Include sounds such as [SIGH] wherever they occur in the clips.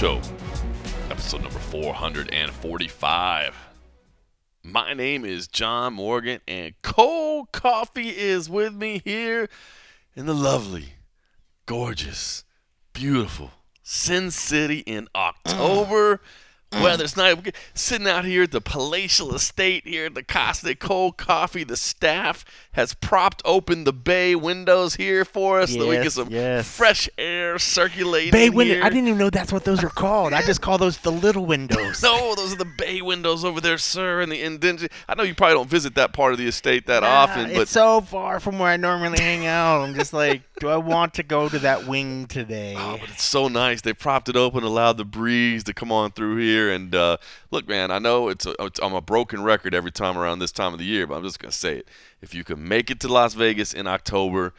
Show, episode number 445. My name is John Morgan, and cold coffee is with me here in the lovely, gorgeous, beautiful Sin City in mm. October. Mm. Weather, it's nice. We're sitting out here at the palatial estate here at the Costa Cold Coffee. The staff has propped open the bay windows here for us so we get Yes, some yes. fresh air circulating. Bay window. here. I didn't even know that's what those are called. I just call those the little windows. [LAUGHS] No, those are the bay windows over there, sir. And the indention. I know you probably don't visit that part of the estate that often, but it's so far from where I normally hang out. I'm just like, do I want to go to that wing today? Oh, but it's so nice. They propped it open, allowed the breeze to come on through here. And uh, look, man, I know it's, a, it's I'm a broken record every time around this time of the year, but I'm just gonna say it. If you can make it to Las Vegas in October,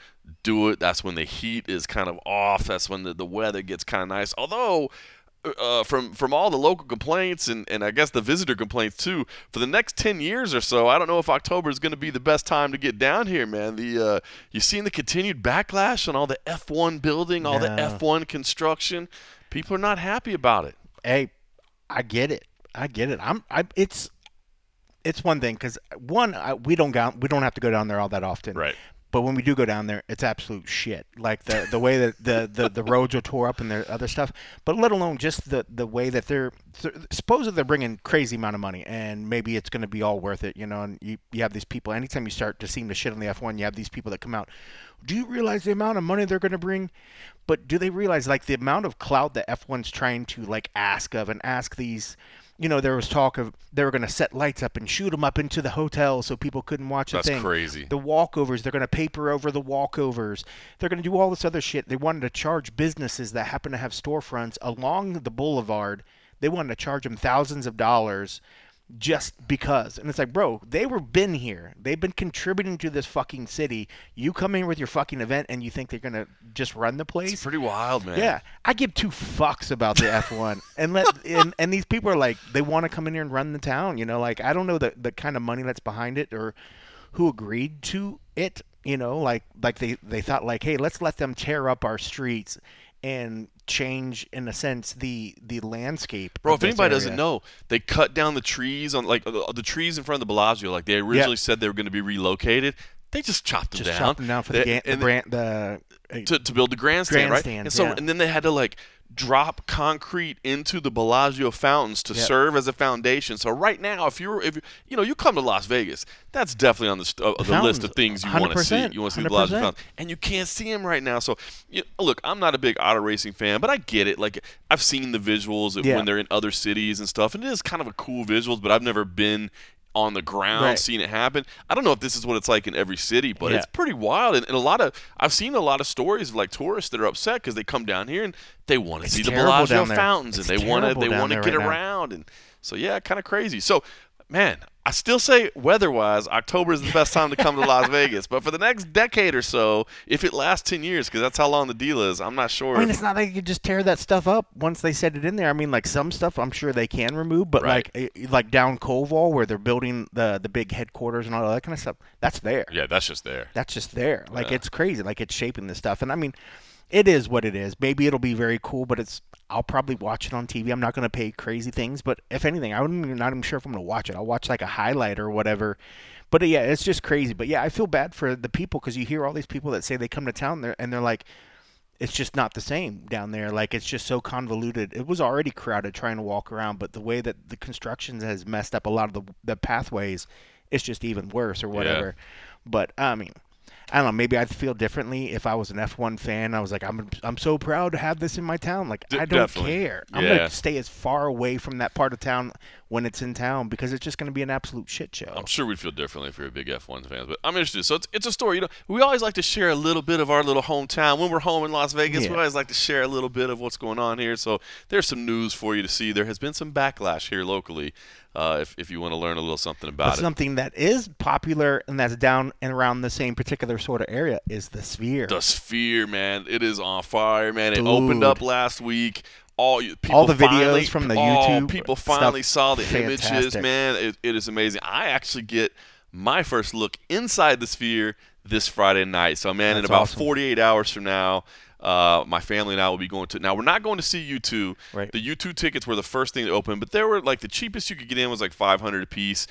do it. That's when the heat is kind of off. That's when the, the weather gets kind of nice. Although. Uh, from from all the local complaints and, and I guess the visitor complaints too, for the next ten years or so, I don't know if October is going to be the best time to get down here, man. The uh, you seen the continued backlash on all the F1 building, all the F1 construction. People are not happy about it. hey, I get it. I get it. I'm. I. It's. It's one thing because one, I, we don't go, we don't have to go down there all that often. Right. But when we do go down there, it's absolute shit. Like the, the way that the, the, the roads are tore up and their other stuff. But let alone just the, the way that they're supposedly they're bringing crazy amount of money and maybe it's going to be all worth it, you know. And you, you have these people. Anytime you start to seem to shit on the F1, you have these people that come out. Do you realize the amount of money they're going to bring? But do they realize like the amount of clout that F1's trying to like ask of and ask these? You know, there was talk of they were going to set lights up and shoot them up into the hotel so people couldn't watch That's the thing. That's crazy. The walkovers, they're going to paper over the walkovers. They're going to do all this other shit. They wanted to charge businesses that happen to have storefronts along the boulevard. They wanted to charge them thousands of dollars just because. And it's like, bro, they were been here. They've been contributing to this fucking city. You come in with your fucking event and you think they're to just run the place? It's pretty wild, man. Yeah, I give two fucks about the F1, and let [LAUGHS] and, and these people are like they want to come in here and run the town. You know, like I don't know the the kind of money that's behind it or who agreed to it. You know, like like they they thought like, hey, let's let them tear up our streets and change in a sense the the landscape. Bro, if anybody doesn't know, they cut down the trees on like uh, the trees in front of the Bellagio. Like they originally said they were going to be relocated. They just chopped them just down. chop them down for the They- ga- the, brand, the uh, to, to build the grandstand, right? And so yeah. and then they had to like drop concrete into the Bellagio fountains to Yep. serve as a foundation. So right now, if you're if you- you know you come to Las Vegas, that's definitely on the st- uh, the, list of things you want to see. You want to see the Bellagio fountains, and you can't see them right now. So you look, I'm not a big auto racing fan, but I get it. Like I've seen the visuals Yeah. when they're in other cities and stuff, and it is kind of a cool visuals. But I've never been on the ground Right. seeing it happen. I don't know if this is what it's like in every city, but Yeah. it's pretty wild. And, and a lot of I've seen a lot of stories of like tourists that are upset because they come down here and they want to see the Bellagio fountains It's and they want to they want to get right now. around and so yeah, kind of crazy. So man, I still say weather-wise, October is the best time to come to Las Vegas. But for the next decade or so, if it lasts ten years, because that's how long the deal is, I'm not sure. I mean, it's not like you could just tear that stuff up once they set it in there. I mean, like some stuff, I'm sure they can remove, but Right. like eh, like down Koval where they're building the the big headquarters and all that kind of stuff, that's there. yeah, that's just there. That's just there. Like it's crazy. Like it's shaping this stuff, and I mean, it is what it is. Maybe it'll be very cool, but it's. I'll probably watch it on TV. I'm not going to pay crazy things, but if anything, I'm not even sure if I'm going to watch it. I'll watch like a highlight or whatever. But uh, yeah, it's just crazy. But yeah, I feel bad for the people because you hear all these people that say they come to town there and they're like, it's just not the same down there. Like it's just so convoluted. It was already crowded trying to walk around, but the way that the construction has messed up a lot of the the pathways, it's just even worse or whatever. But I mean, I don't know. Maybe I'd feel differently if I was an F1 fan. I was like, I'm I'm so proud to have this in my town. Like D- I don't definitely. care. I'm Yeah. gonna stay as far away from that part of town when it's in town because it's just gonna be an absolute shit show. I'm sure we'd feel differently if we a big F1 fans, but I'm interested. So it's, it's a story. You know, we always like to share a little bit of our little hometown. When we're home in Las Vegas, we always like to share a little bit of what's going on here. So there's some news for you to see. There has been some backlash here locally. Uh, if, if you want to learn a little something about But it, something that is popular and that's down and around the same particular sort of area is the Sphere. the Sphere, man, it is on fire, man. It opened up last week. All people All the videos from the YouTube people finally saw the images, man. It, it is amazing. I actually get my first look inside the Sphere this Friday night. So, man, in about awesome. 48 hours from now, Uh, my family and I will be going to. Now we're not going to see U2. Right. The U2 tickets were the first thing to open, but they were like the cheapest you could get in was like 500 a piece.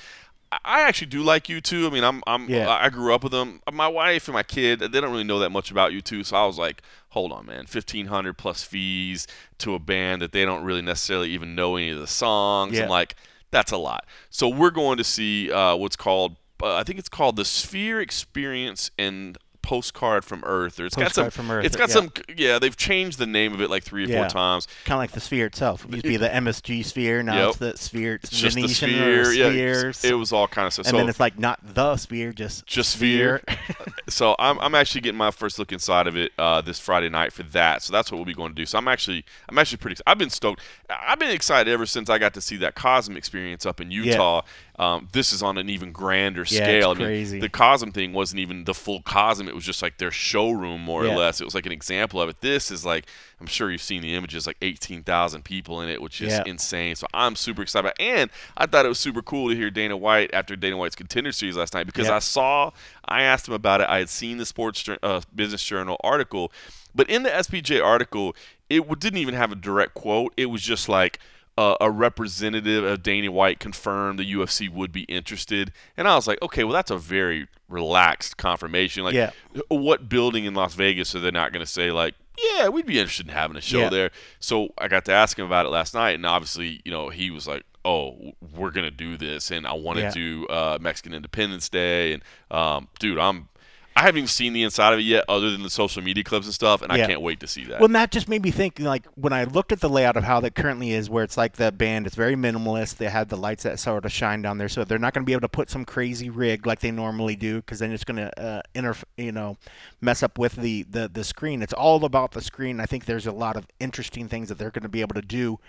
I actually do like U2. I mean, I'm, I'm, Yeah. I grew up with them. My wife and my kid, they don't really know that much about U2, so I was like, hold on, man, fifteen hundred plus fees to a band that they don't really necessarily even know any of the songs. Yeah. I'm like, that's a lot. So we're going to see uh, what's called, uh, I think it's called the Sphere Experience and Postcard from Earth. Or it's got some, from Earth, it's got yeah. some, yeah. They've changed the name of it like three or Yeah. four times. Kind of like the sphere itself. It used to be the [LAUGHS] MSG sphere. Now Yep. it's the sphere. It's, It's just the sphere. or Yeah, it was all kind of stuff. and so then it's like not the sphere, just just sphere. [LAUGHS] so I'm, I'm actually getting my first look inside of it uh, this Friday night for that. So that's what we'll be going to do. So I'm actually I'm actually pretty. I've been stoked. I've been excited ever since I got to see that Cosm experience up in Utah. Um, this is on an even grander Yeah, scale. I mean, crazy. the Cosm thing wasn't even the full Cosm. It was just like their showroom, more Yeah. or less. It was like an example of it. This is like I'm sure you've seen the images, like 18,000 people in it, which is Yeah. insane. So I'm super excited. And I thought it was super cool to hear Dana White after Dana White's contender series last night because Yeah. I saw, I asked him about it. I had seen the Sports uh, Business Journal article, but in the SBJ article, it didn't even have a direct quote. It was just like. Uh, a representative of Dana White confirmed the UFC would be interested, and I was like, okay, well, that's a very relaxed confirmation. Like, Yeah. what building in Las Vegas are they not going to say like, yeah, we'd be interested in having a show Yeah. there? So I got to ask him about it last night, and obviously, you know, he was like, "Oh, we're gonna do this," and I want to Yeah. do uh, Mexican Independence Day, and um, dude, I'm. I haven't even seen the inside of it yet, other than the social media clips and stuff, and I can't wait to see that. Well, and that just made me think. Like when I looked at the layout of how that currently is, where it's like the band, it's very minimalist. They had the lights that sort of shine down there, so they're not going to be able to put some crazy rig like they normally do, because then it's going to uh, you know, mess up with the, the the screen. It's all about the screen. I think there's a lot of interesting things that they're going to be able to do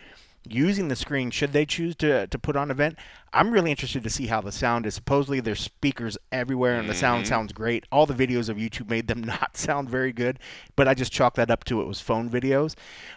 using the screen should they choose to, to put on an event i'm really interested to see how the sound is supposedly there's speakers everywhere and the sound sounds great all the videos of youtube made them [LAUGHS] not sound very good but i just chalked that up to it was phone videos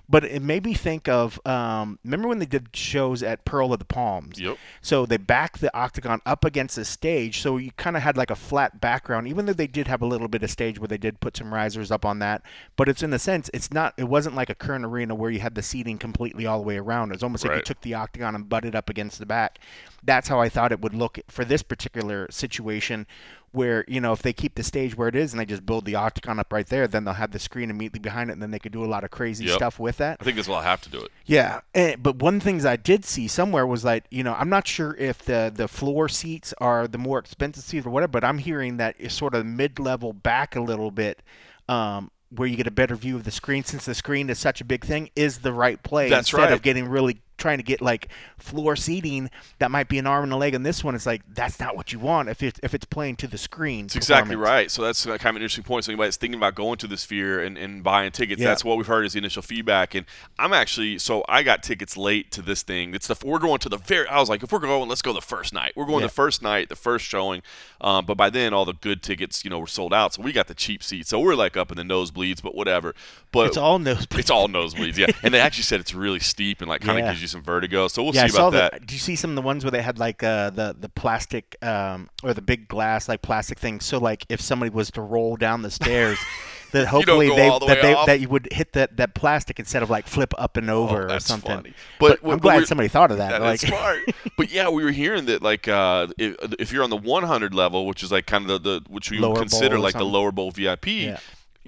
but it made me think of um, remember when they did shows at pearl of the palms Yep. so they backed the octagon up against the stage, so you kind of had like a flat background. Even though they did have a little bit of stage where they did put some risers up on that, but it's in a sense, it's not. It wasn't like a current arena where you had the seating completely all the way around. It's almost like you took the octagon and butted up against the back. That's how I thought it would look for this particular situation. Where you know if they keep the stage where it is and they just build the octagon up right there, then they'll have the screen immediately behind it, and then they could do a lot of crazy Yep. stuff with that. I think this will have to do it. Yeah, eh, but one things I did see somewhere was like, you know, I'm not sure if the the floor seats are the more expensive seats or whatever, but I'm hearing that it's sort of mid level back a little bit, um, where you get a better view of the screen since the screen is such a big thing is the right play That's instead right. of getting really trying to get like floor seating that might be an arm and a leg and this one it's like that's not what you want if it if it's playing to the screen That's exactly right. So that's uh, kind of an interesting point. So anybody that's thinking about going to the Sphere and, and buying tickets, Yeah. that's what we've heard is the initial feedback. And I'm actually, so I got tickets late to this thing. It's the we're going to the very. I was like, if we're going, let's go the first night. We're going Yeah. the first night, the first showing. Um, but by then, all the good tickets, you know, were sold out. So we got the cheap seats. So we're like up in the nosebleeds, but whatever. But It's all nosebleeds it's all nosebleeds, yeah. [LAUGHS] And they actually said it's really steep and like kind of Yeah. gives you some vertigo. So we'll yeah, see saw about that. the. Do you see some of the ones where they had like uh, the the plastic um, or the big glass like plastic thing? So like if somebody was to roll down the stairs, [LAUGHS] that hopefully they the that they that you would hit that that plastic instead of like flip up and over or Oh, that's something. funny. But- I'm glad we're- somebody thought of that. That like, [LAUGHS] smart. but yeah, we were hearing that like uh, if, if you're on the 100 level, which is like kind of the, the which we Lower would consider or like the lower bowl VIP. Yeah.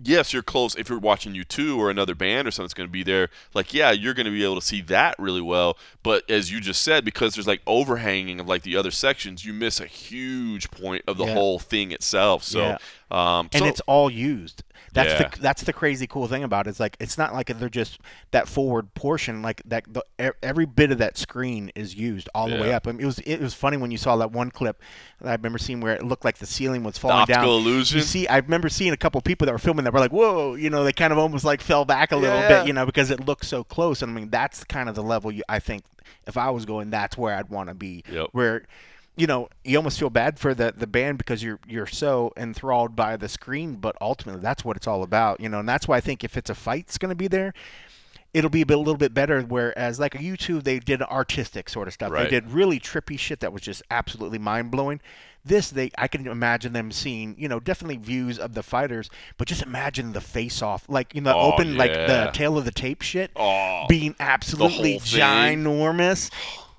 Yes, you're close. If you're watching U2 or another band or something's going to be there, like yeah, you're going to be able to see that really well. But as you just said, because there's like overhanging of like the other sections, you miss a huge point of the Yeah. whole thing itself. So, Yeah. um, and so- it's all used. That's Yeah. the that's the crazy cool thing about it. It's like it's not like they're just that forward portion. Like that, the, every bit of that screen is used all the way up. I mean, it was it was funny when you saw that one clip that I remember seeing where it looked like the ceiling was the falling down. optical illusion. You see, I remember seeing a couple people that were filming that were like, "Whoa!" You know, they kind of almost like fell back a little Yeah. bit, you know, because it looked so close. And I mean, that's kind of the level you, I think if I was going, that's where I'd want to be. Yep. Where, you know, you almost feel bad for the the band because you're you're so enthralled by the screen, but ultimately that's what it's all about, you know. And that's why I think if it's a fight, it's going to be there. it'll be a, bit, a little bit better. Whereas like a YouTube, they did artistic sort of stuff. Right. They did really trippy shit that was just absolutely mind blowing. This they I can imagine them seeing, you know, definitely views of the fighters, but just imagine the face off, like you know, Oh, open like the tale of the tape shit Oh, being absolutely ginormous.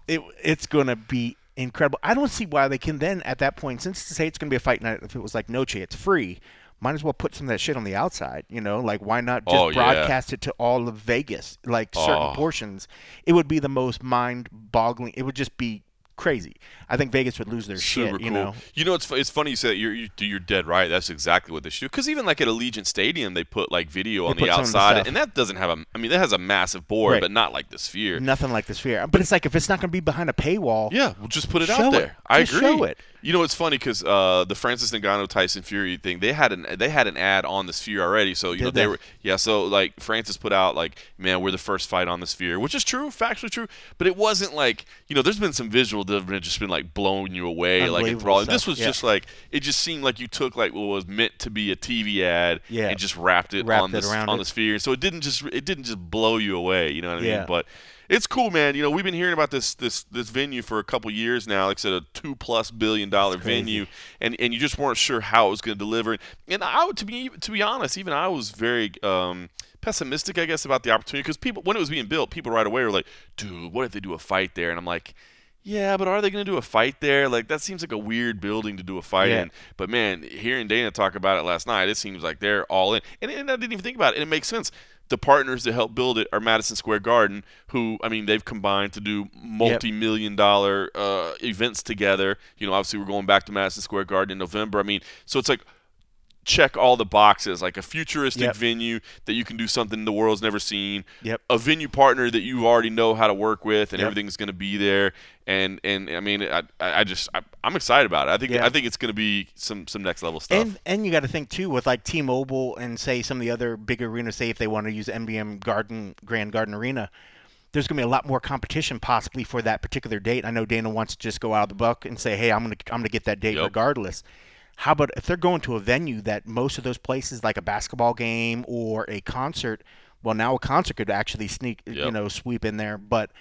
It it's gonna be incredible. I don't see why they can then at that point, since to say it's gonna be a fight night, if it was like Noche, it's free. Might as well put some of that shit on the outside, you know? Like, why not just Oh, yeah. broadcast it to all of Vegas, like certain Oh. portions? It would be the most mind-boggling. It would just be crazy. I think Vegas would lose their Super shit. cool. You know? You know, it's it's funny you say that. You're you, you're dead right. That's exactly what they should do. Because even like at Allegiant Stadium, they put like video on the of the outside, and that doesn't have a. I mean, that has a massive board, Right. but not like the Sphere. Nothing like the sphere. But it's like if it's not going to be behind a paywall, Yeah, we'll just put it out it. there. I Just agree. show it. You know, it's funny because uh, the Francis Ngannou Tyson Fury thing, they had an they had an ad on the Sphere already. So you know they they? were yeah. So like Francis put out like, man, we're the first fight on the Sphere, which is true, factually true. But it wasn't like you know, there's been some visual that have just been like blowing you away, like enthralling. This was yeah. just like it just seemed like you took like what was meant to be a TV ad Yeah. and just wrapped it Wrapped on the it around on it. the Sphere. So it didn't just it didn't just blow you away. You know what I mean? But it's cool, man. You know, we've been hearing about this this this venue for a couple years now. Like I said, a two plus billion dollar venue, and and you just weren't sure how it was going to deliver. And I would, to be to be honest, even I was very um, pessimistic, I guess, about the opportunity because people when it was being built, people right away were like, "Dude, what if they do a fight there?" And I'm like. Yeah, but are they going to do a fight there? Like that seems like a weird building to do a fight Yeah. in. But man, hearing Dana talk about it last night, it seems like they're all in. And, and I didn't even think about it. And it makes sense. The partners that help build it are Madison Square Garden, who I mean they've combined to do multi-million dollar uh, events together. You know, obviously we're going back to Madison Square Garden in November. I mean, so it's like check all the boxes, like a futuristic Yep. venue that you can do something the world's never seen. Yep. A venue partner that you already know how to work with, and Yep. everything's going to be there. And and I mean, I, I just I, I'm excited about it. I think Yeah. I think it's going to be some some next level stuff. And and you got to think too with like T-Mobile and say some of the other big arenas. Say if they want to use MGM Garden Grand Garden Arena, there's going to be a lot more competition possibly for that particular date. I know Dana wants to just go out of the buck and say, hey, I'm gonna I'm gonna get that date Yep. regardless. How about if they're going to a venue that most of those places, like a basketball game or a concert, well, now a concert could actually sneak, you know, sweep in there, but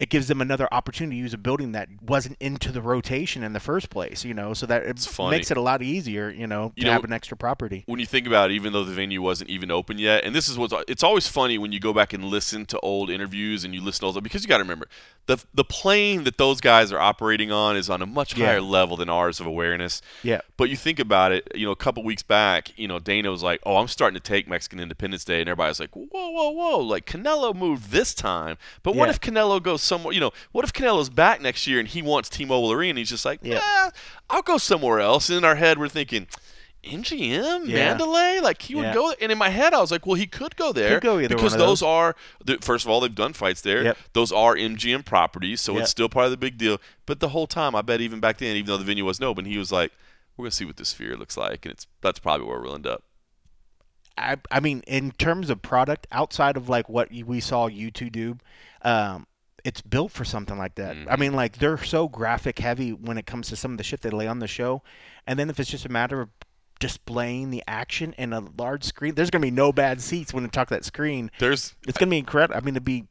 it gives them another opportunity to use a building that wasn't into the rotation in the first place, you know, so that it makes it a lot easier, you know, to You know- have an extra property. when you think about it, even though the venue wasn't even open yet, and this is what's it's always funny when you go back and listen to old interviews and you listen to old because you got to remember the the plane that those guys are operating on is on a much Yeah. higher level than ours of awareness. Yeah. But you think about it, you know, a couple weeks back, you know, Dana was like, "Oh, I'm starting to take Mexican Independence Day," and everybody's like, "Whoa, whoa, whoa!" Like Canelo moved this time, but what if Canelo goes somewhere? You know, what if Canelo's back next year and he wants T-Mobile Arena? And he's just like, Yeah. "Yeah, I'll go somewhere else." And in our head, we're thinking. MGM, Yeah. Mandalay, like he would Yeah. go, and in my head I was like, well, he could go there Could go either because those those. are, the- first of all, they've done fights there. Yep. Those are MGM properties, so Yep. it's still part of the big deal. But the whole time, I bet even back then, even though the venue wasn't open, he was like, we're gonna see what this sphere looks like, and it's that's probably where we'll end up. I, I mean, in terms of product, outside of like what we saw U2 do, um, it's built for something like that. I mm-hmm. mean, like they're so graphic heavy when it comes to some of the shit they lay on the show, and then if it's just a matter of displaying the action in a large screen, there's gonna be no bad seats when you talk that screen. There's It's gonna be incredible. I mean, to be,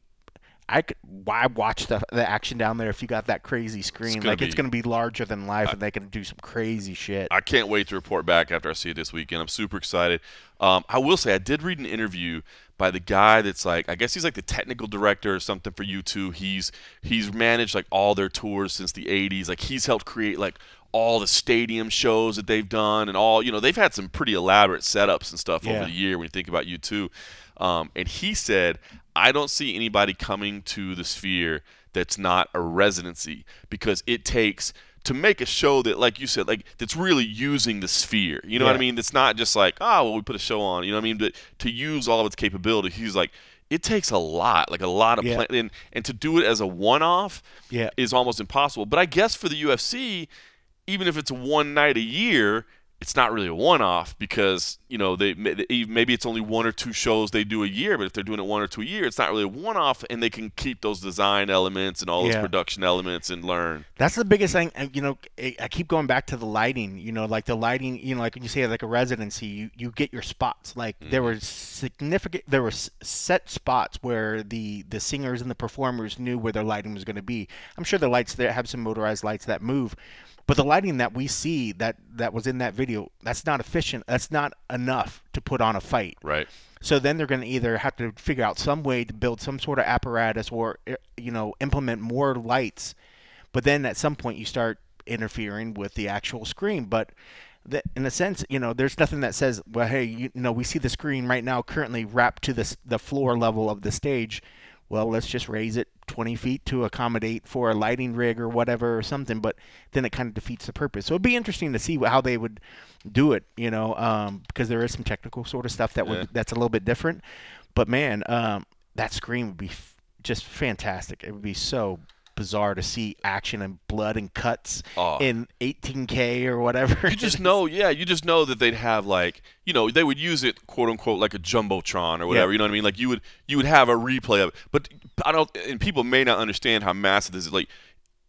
I could why watch the the action down there if you got that crazy screen? gonna like it's gonna be larger than life, and they can do some crazy shit. I can't wait to report back after I see it this weekend. I'm super excited. Um, I will say I did read an interview by the guy that's like I guess he's like the technical director or something for U2. He's he's managed like all their tours since the 80s. Like he's helped create like all the stadium shows that they've done and all you know they've had some pretty elaborate setups and stuff Yeah. over the year when you think about U2. Um, and he said I don't see anybody coming to the Sphere that's not a residency because it takes to make a show that, like you said, like that's really using the sphere. You know what I mean? That's not just like, oh, well, we put a show on. You know what I mean? But to use all of its capability, he's like, it takes a lot, like a lot of Yeah. plan, and and to do it as a one-off Yeah. is almost impossible. But I guess for the UFC, even if it's one night a year, it's not really a one-off because you know, they maybe it's only one or two shows they do a year, but if they're doing it one or two a year, it's not really a one-off, and they can keep those design elements and all Yeah. those production elements and learn. That's the biggest thing. and, You know, I keep going back to the lighting. You know, like the lighting. You know, like when you say like a residency, you, you get your spots. Like there Mm-hmm. were significant, there were set spots where the the singers and the performers knew where their lighting was going to be. I'm sure the lights there have some motorized lights that move, but the lighting that we see that that was in that video, that's not efficient. That's not enough to put on a fight. Right. So then they're going to either have to figure out some way to build some sort of apparatus or eh, you know implement more lights. But then at some point you start interfering with the actual screen. But the, in a sense, you know, there's nothing that says, well, hey, you, know, we see the screen right now currently wrapped to the the floor level of the stage. Well, let's just raise it 20 feet to accommodate for a lighting rig or whatever or something. But then it kind of defeats the purpose. So it'd be interesting to see how they would do it, you know, um, because there is some technical sort of stuff that would Yeah. that's a little bit different. But man, um, that screen would be f- just fantastic. It would be so bizarre to see action and blood and cuts Oh. in 18K or whatever. You just know, yeah, you just know that they'd have like, you know, they would use it quote unquote like a jumbotron or whatever. Yeah. You know what I mean? Like you would you would have a replay of it, but I don't, and people may not understand how massive this is. Like,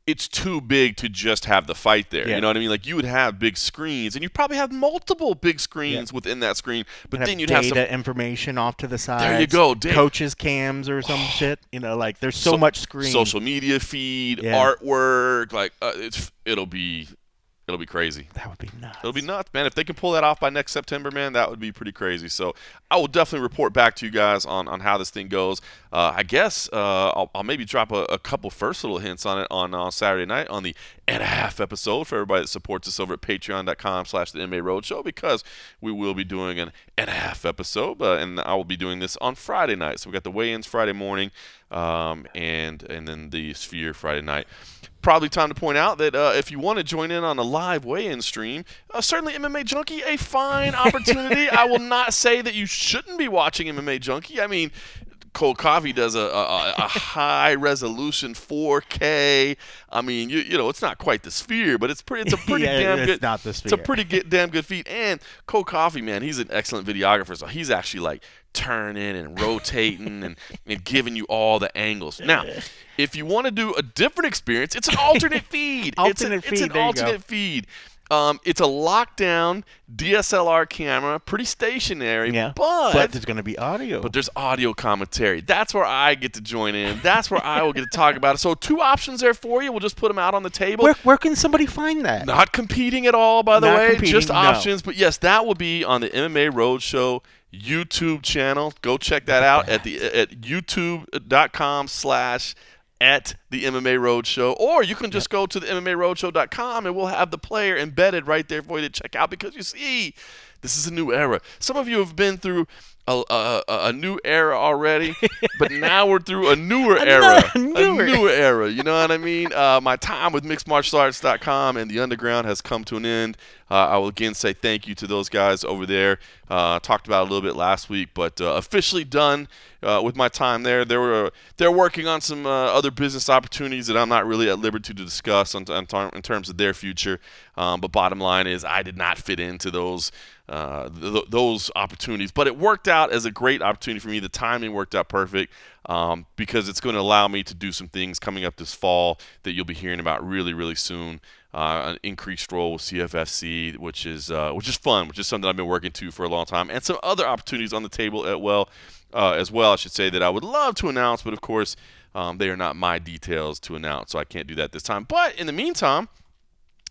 it's too big to just have the fight there. Yeah. You know what I mean? Like you would have big screens, and you probably have multiple big screens within that screen. But And then you'd data have some. information off to the side. There you go, Coaches cams or some [SIGHS] shit. You know, like there's so, so- much screen. Social media feed, Yeah. artwork, like uh, it's it'll be it'll be crazy. That would be nuts. It'll be nuts, man. If they can pull that off by next September, man, that would be pretty crazy. So I will definitely report back to you guys on, on how this thing goes. Uh, I guess uh, I'll, I'll maybe drop a, a couple first little hints on it on uh, Saturday night on the and a half episode for everybody that supports us over at patreon.com slash the MMA Roadshow because we will be doing an and a half episode, uh, and I will be doing this on Friday night. So we got the weigh-ins Friday morning, um, and and then the Sphere Friday night probably time to point out that uh, if you want to join in on a live weigh-in stream, uh, certainly MMA Junkie, a fine opportunity. [LAUGHS] I will not say that you shouldn't be watching MMA Junkie. I mean, Cold Coffee does a, a, a high resolution 4K. I mean, you, you know, it's not quite the Sphere, but it's pretty. It's a [LAUGHS] pretty Yeah, damn it's good. not the sphere. It's a pretty good, damn good feed. And Cold Coffee, man, he's an excellent videographer. So he's actually like turning and rotating and, and giving you all the angles. Now, if you want to do a different experience, it's an alternate [LAUGHS] feed. Alternate it's, a, it's an there alternate feed. Um, it's a lockdown DSLR camera, pretty stationary, yeah. but but there's going to be audio. but there's audio commentary. That's where I get to join in. That's where I will get to talk about it. So two options there for you. We'll just put them out on the table. where, where can somebody find that? Not competing at all, by the Not way. competing, Just no. options. But yes, that will be on the MMA Roadshow YouTube channel. Go check that out at the at youtube.com slash at the MMA Roadshow. Or you can just go to the MMARoadshow.com and we'll have the player embedded right there for you to check out because you see, this is a new era. Some of you have been through a, a, a- new era already, [LAUGHS] but now we're through a newer era. newer. [LAUGHS] A newer era. You know what I mean? Uh, my time with mixedmartialarts.com and the underground has come to an end. Uh, I will again say thank you to those guys over there. Uh, talked about a little bit last week, but uh, officially done uh, with my time there. They were they're working on some uh, other business opportunities that I'm not really at liberty to discuss on, on, in terms of their future. Um, but bottom line is, I did not fit into those uh, th- those opportunities. But it worked out as a great opportunity for me. The timing worked out perfect um, because it's going to allow me to do some things coming up this fall that you'll be hearing about really, really soon. Uh, an increased role with CFFC, which is uh, which is fun, which is something I've been working to for a long time, and some other opportunities on the table as well. Uh, as well, I should say that I would love to announce, but of course, um, they are not my details to announce, so I can't do that this time. But in the meantime,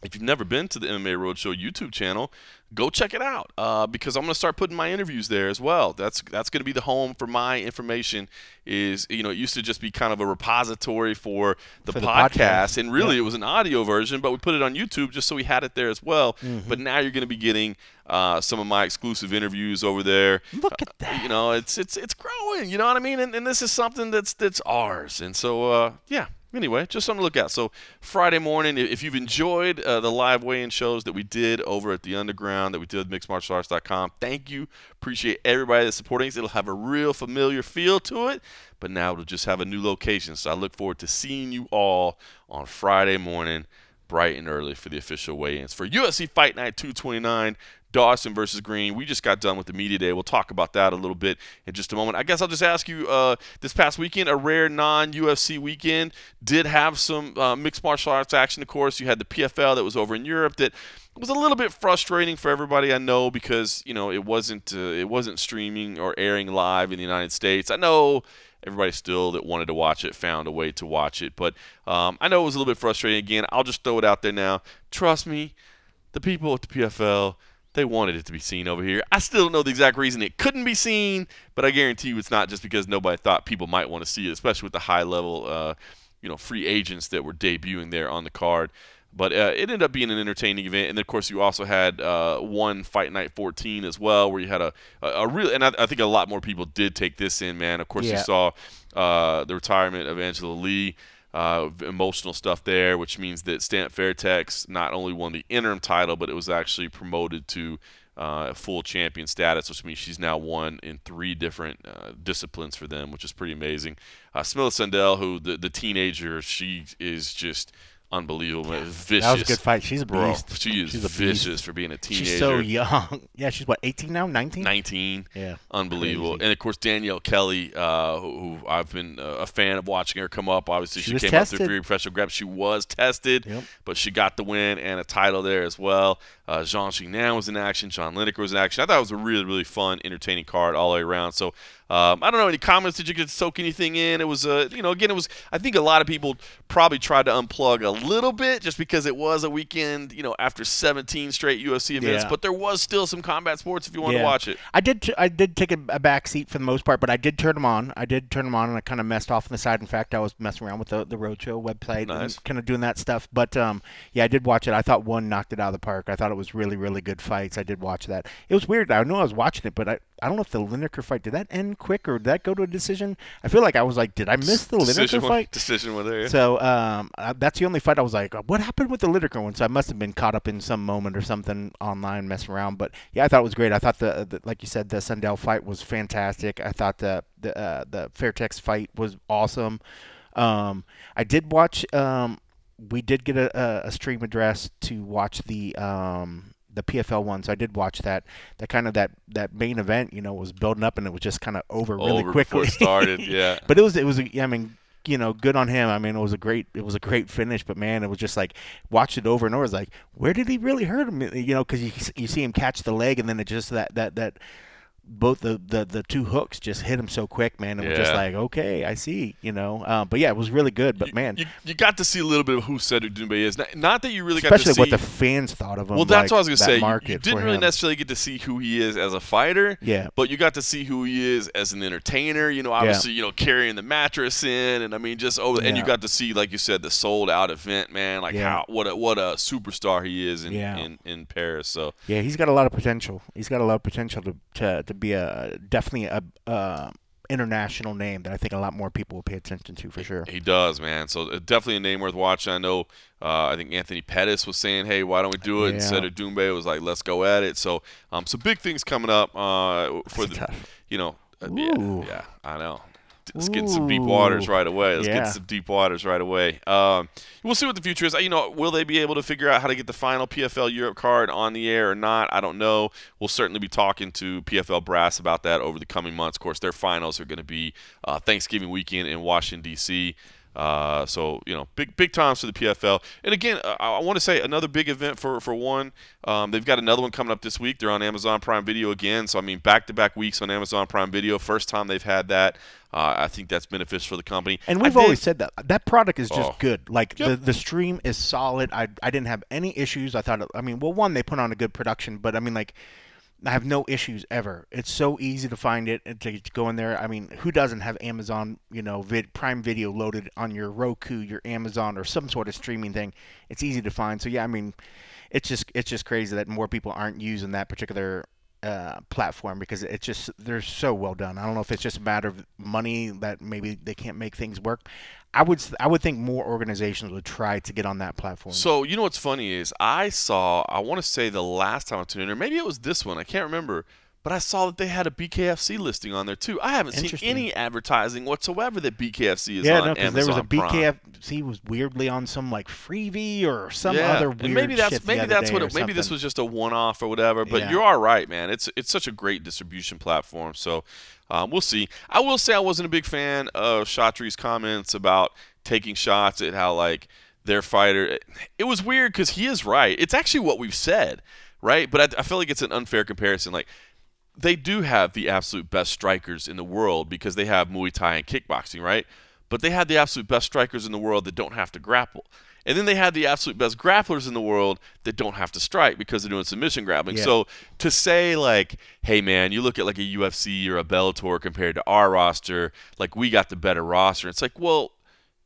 if you've never been to the MMA Roadshow YouTube channel, go check it out uh, because I'm going to start putting my interviews there as well. That's that's going to be the home for my information. Is you know it used to just be kind of a repository for the For the podcast, podcast. and really it was an audio version, but we put it on YouTube just so we had it there as well. Mm-hmm. But now you're going to be getting uh, some of my exclusive interviews over there. Look at that. You know, it's it's it's growing. You know what I mean? And, and this is something that's that's ours. And so, uh, yeah. Anyway, just something to look at. So Friday morning, if you've enjoyed uh, the live weigh-in shows that we did over at the Underground, that we did with MixedMartialArts.com, thank you. Appreciate everybody that's supporting us. It'll have a real familiar feel to it, but now it'll just have a new location. So I look forward to seeing you all on Friday morning bright and early for the official weigh-ins for UFC Fight Night 229. Dawson versus Green. We just got done with the media day. We'll talk about that a little bit in just a moment. I guess I'll just ask you uh, this past weekend, a rare non UFC weekend, did have some uh, mixed martial arts action, of course. You had the PFL that was over in Europe that was a little bit frustrating for everybody I know because you know it wasn't uh, it wasn't streaming or airing live in the United States. I know everybody still that wanted to watch it found a way to watch it, but um, I know it was a little bit frustrating. Again, I'll just throw it out there now. Trust me, the people at the PFL they wanted it to be seen over here. I still don't know the exact reason it couldn't be seen, but I guarantee you it's not just because nobody thought people might want to see it, especially with the high level, uh, you know, free agents that were debuting there on the card. But uh, it ended up being an entertaining event, and of course you also had uh, one Fight Night 14 as well, where you had a a, a real, and I, I, think a lot more people did take this in. Man, of course yeah. you saw uh, the retirement of Angela Lee, uh, emotional stuff there, which means that Stamp Fairtex not only won the interim title, but it was actually promoted to uh, full champion status, which means she's now won in three different uh, disciplines for them, which is pretty amazing. Uh, Smilla Sundell, who the, the teenager, she is just – unbelievable. Vicious. That was a good fight. She's a beast. Bro, she is she's vicious for being a teenager. She's so young. [LAUGHS] Yeah, she's what, 18 now? 19? 19. Yeah. Unbelievable. Crazy. And of course, Danielle Kelly, uh, who, who, I've been a fan of watching her come up. Obviously, she, she came tested. up through three professional grabs. She was tested, yep. but she got the win and a title there as well. Uh, Jean Xinan was in action. John Lineker was in action. I thought it was a really, really fun, entertaining card all the way around. So um, I don't know any comments. Did you get soak anything in? It was, uh, you know, again, it was. I think a lot of people probably tried to unplug a little bit just because it was a weekend, you know, after 17 straight UFC events. Yeah. But there was still some combat sports if you want yeah. to watch it. I did. T- I did take a, a, back seat for the most part, but I did turn them on. I did turn them on, and I kind of messed off on the side. In fact, I was messing around with the the Roadshow website nice. and kind of doing that stuff. But um, yeah, I did watch it. I thought one knocked it out of the park. I thought it was really, really good fights. I did watch that. It was weird. I knew I was watching it, but I, I don't know if the Lineker fight did that end quick or did that go to a decision. I feel like I was like, did I miss the decision Lineker fight? Decision with her. So um, uh, that's the only fight I was like, what happened with the Lineker one? So I must have been caught up in some moment or something online messing around. But yeah, I thought it was great. I thought the, the like you said, the Sundell fight was fantastic. I thought the the uh, the Fairtex fight was awesome. Um, I did watch. Um, we did get a, a stream address to watch the um, the PFL one, so I did watch that. That kind of that that main event, you know, was building up and it was just kind of over really over quickly. started, [LAUGHS] yeah. but it was it was I mean, you know, good on him. I mean, it was a great it was a great finish, but man, it was just like watched it over and over. It's like, where did he really hurt him? You know, because you you see him catch the leg and then it just that that that both the, the, the two hooks just hit him so quick, man. It yeah. was just like, okay, I see, you know. Uh, but yeah, it was really good. But man, you, you, got to see a little bit of who Cedric Doumbé is. Not, not, that you really especially got to see what the fans thought of him. Well, that's like, what I was gonna say. You, you didn't really him. necessarily get to see who he is as a fighter. Yeah. But you got to see who he is as an entertainer. You know, obviously, yeah. you know, carrying the mattress in, and I mean, just oh, yeah. and you got to see, like you said, the sold out event, man. Like how what a what a superstar he is in, in in Paris. So yeah, he's got a lot of potential. He's got a lot of potential to to, to be a definitely a uh, international name that I think a lot more people will pay attention to for sure. He does, man. So uh, definitely a name worth watching. I know. Uh, I think Anthony Pettis was saying, "Hey, why don't we do it?" Yeah. Instead of Doumbé was like, "Let's go at it." So um, some big things coming up uh, for That's the, tough. you know, uh, yeah, yeah, I know. Let's get some deep waters right away. Let's Yeah. get some deep waters right away. Um, we'll see what the future is. You know, will they be able to figure out how to get the final PFL Europe card on the air or not? I don't know. We'll certainly be talking to PFL Brass about that over the coming months. Of course, their finals are going to be uh, Thanksgiving weekend in Washington D.C. Uh, so you know, big big times for the PFL. And again, uh, I, I want to say another big event for for one. Um, they've got another one coming up this week. They're on Amazon Prime Video again. So I mean, back to back weeks on Amazon Prime Video. First time they've had that. Uh, I think that's beneficial for the company. And we've always said that that product is just Oh. good. Like Yep. the the stream is solid. I I didn't have any issues. I thought. It, I mean, well, one they put on a good production, but I mean, like. I have no issues ever. It's so easy to find it and to, to go in there. I mean, who doesn't have Amazon, you know, vid, Prime Video loaded on your Roku, your Amazon, or some sort of streaming thing? It's easy to find. So yeah, I mean, it's just it's just crazy that more people aren't using that particular uh, platform because it's just they're so well done. I don't know if it's just a matter of money that maybe they can't make things work. I would I would think more organizations would try to get on that platform. So you know what's funny is I saw I want to say the last time I tuned in, or maybe it was this one, I can't remember, but I saw that they had a BKFC listing on there too. I haven't seen any advertising whatsoever that BKFC is on Amazon. yeah, on no, because Amazon there was a Prime. BKFC was weirdly on some like freebie or some yeah. other weird and maybe that's maybe that's what it, maybe this was just a one-off or whatever. But Yeah. you are right, man. It's it's such a great distribution platform. So um, we'll see. I will say I wasn't a big fan of Chatri's comments about taking shots at how like their fighter. It was weird because he is right. It's actually what we've said, right? But I, I feel like it's an unfair comparison. Like they do have the absolute best strikers in the world because they have Muay Thai and kickboxing, right? But they have the absolute best strikers in the world that don't have to grapple. And then they have the absolute best grapplers in the world that don't have to strike because they're doing submission grappling. Yeah. So to say like, hey man, you look at like a UFC or a Bellator compared to our roster, like we got the better roster. It's like, well,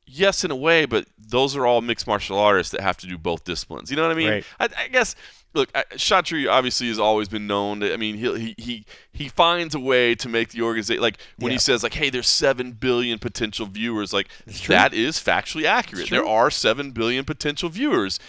yes, in a way, but those are all mixed martial artists that have to do both disciplines. You know what I mean? Right. I, I guess. Look, Chatri obviously has always been known. To, I mean, he he he he finds a way to make the organization like when he says like, "Hey, there's seven billion potential viewers." Like that is factually accurate. There are seven billion potential viewers.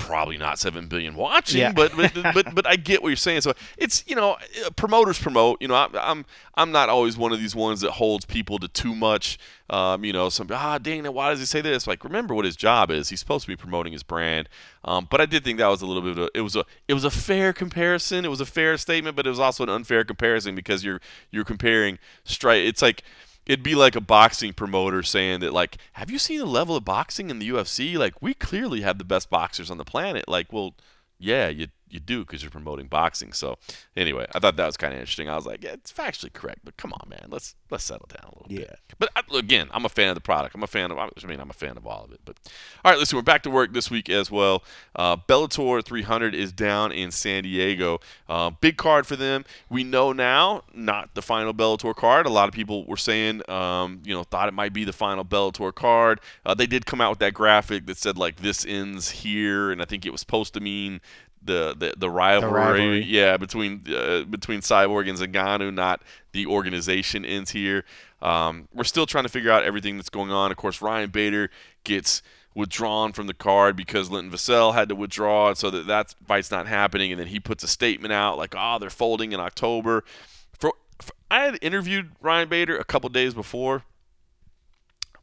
Probably not seven billion watching, Yeah. but, but but [LAUGHS] but I get what you're saying. So it's you know promoters promote. You know I, I'm I'm not always one of these ones that holds people to too much. Um, you know some ah dang it, why does he say this? Like remember what his job is. He's supposed to be promoting his brand. Um, but I did think that was a little bit of a it was a it was a fair comparison. It was a fair statement, but it was also an unfair comparison because you're you're comparing strike. It's like it'd be like a boxing promoter saying that like have you seen the level of boxing in the UFC like we clearly have the best boxers on the planet. Like well yeah you you do because you're promoting boxing. So anyway I thought that was kind of interesting. I was like yeah, it's factually correct but come on man let's let's settle down a little Yeah. bit but I, again I'm a fan of the product. I'm a fan of I mean I'm a fan of all of it but all right listen we're back to work this week as well. Uh, Bellator 300 is down in San Diego. Uh, big card for them. We know now not the final Bellator card. A lot of people were saying um, you know thought it might be the final Bellator card. Uh, they did come out with that graphic that said like this ends here and I think it was supposed to mean the the, the rivalry, rivalry. yeah between uh, between Cyborg and Zingano not the organization ends here um, we're still trying to figure out everything that's going on of course Ryan Bader gets withdrawn from the card because Linton Vassell had to withdraw, so that that fight's not happening. And then he puts a statement out like, "Oh, they're folding in October." For, for I had interviewed Ryan Bader a couple days before.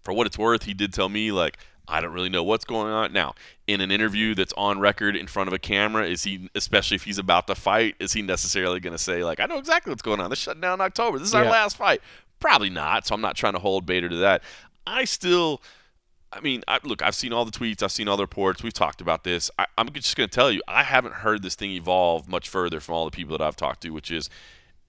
For what it's worth, he did tell me like, I don't really know what's going on now. In an interview that's on record in front of a camera, is he, especially if he's about to fight, is he necessarily going to say like, I know exactly what's going on? They're shutting down in October. This is our last fight. Probably not. So I'm not trying to hold Bader to that. I still. I mean, I, look, I've seen all the tweets, I've seen all the reports, we've talked about this. I, I'm just going to tell you, I haven't heard this thing evolve much further from all the people that I've talked to, which is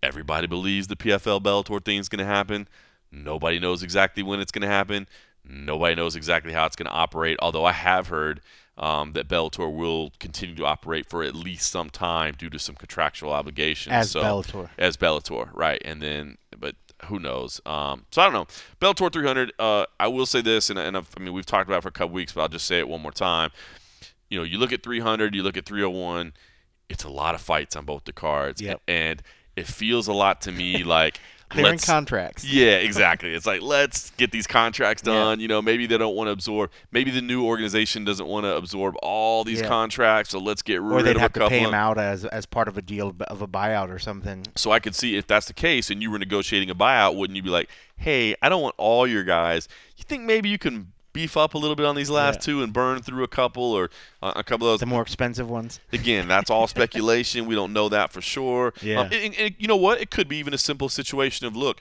everybody believes the PFL Bellator thing is going to happen. Nobody knows exactly when it's going to happen. Nobody knows exactly how it's going to operate. Although I have heard um, that Bellator will continue to operate for at least some time due to some contractual obligations. As so, Bellator. as Bellator, right? And then, but who knows? Um, so I don't know. Bellator 300. Uh, I will say this, and, and I've, I mean we've talked about it for a couple weeks, but I'll just say it one more time. You know, you look at 300, you look at 301. It's a lot of fights on both the cards, Yep. and it feels a lot to me [LAUGHS] like Clearing let's- contracts. [LAUGHS] yeah, exactly. It's like let's get these contracts done. You know, maybe they don't want to absorb. Maybe the new organization doesn't want to absorb all these Yeah. contracts, so let's get rid Or they'd of a have to pay him out as as part of a deal of a buyout or something. so I could see if that's the case, and you were negotiating a buyout, wouldn't you be like, "Hey, I don't want all your guys. You think maybe you can beef up a little bit on these last Yeah. two and burn through a couple or uh, a couple of those?" The more expensive ones. [LAUGHS] Again, that's all speculation. We don't know that for sure. Yeah. Um, and, and you know what? It could be even a simple situation of look,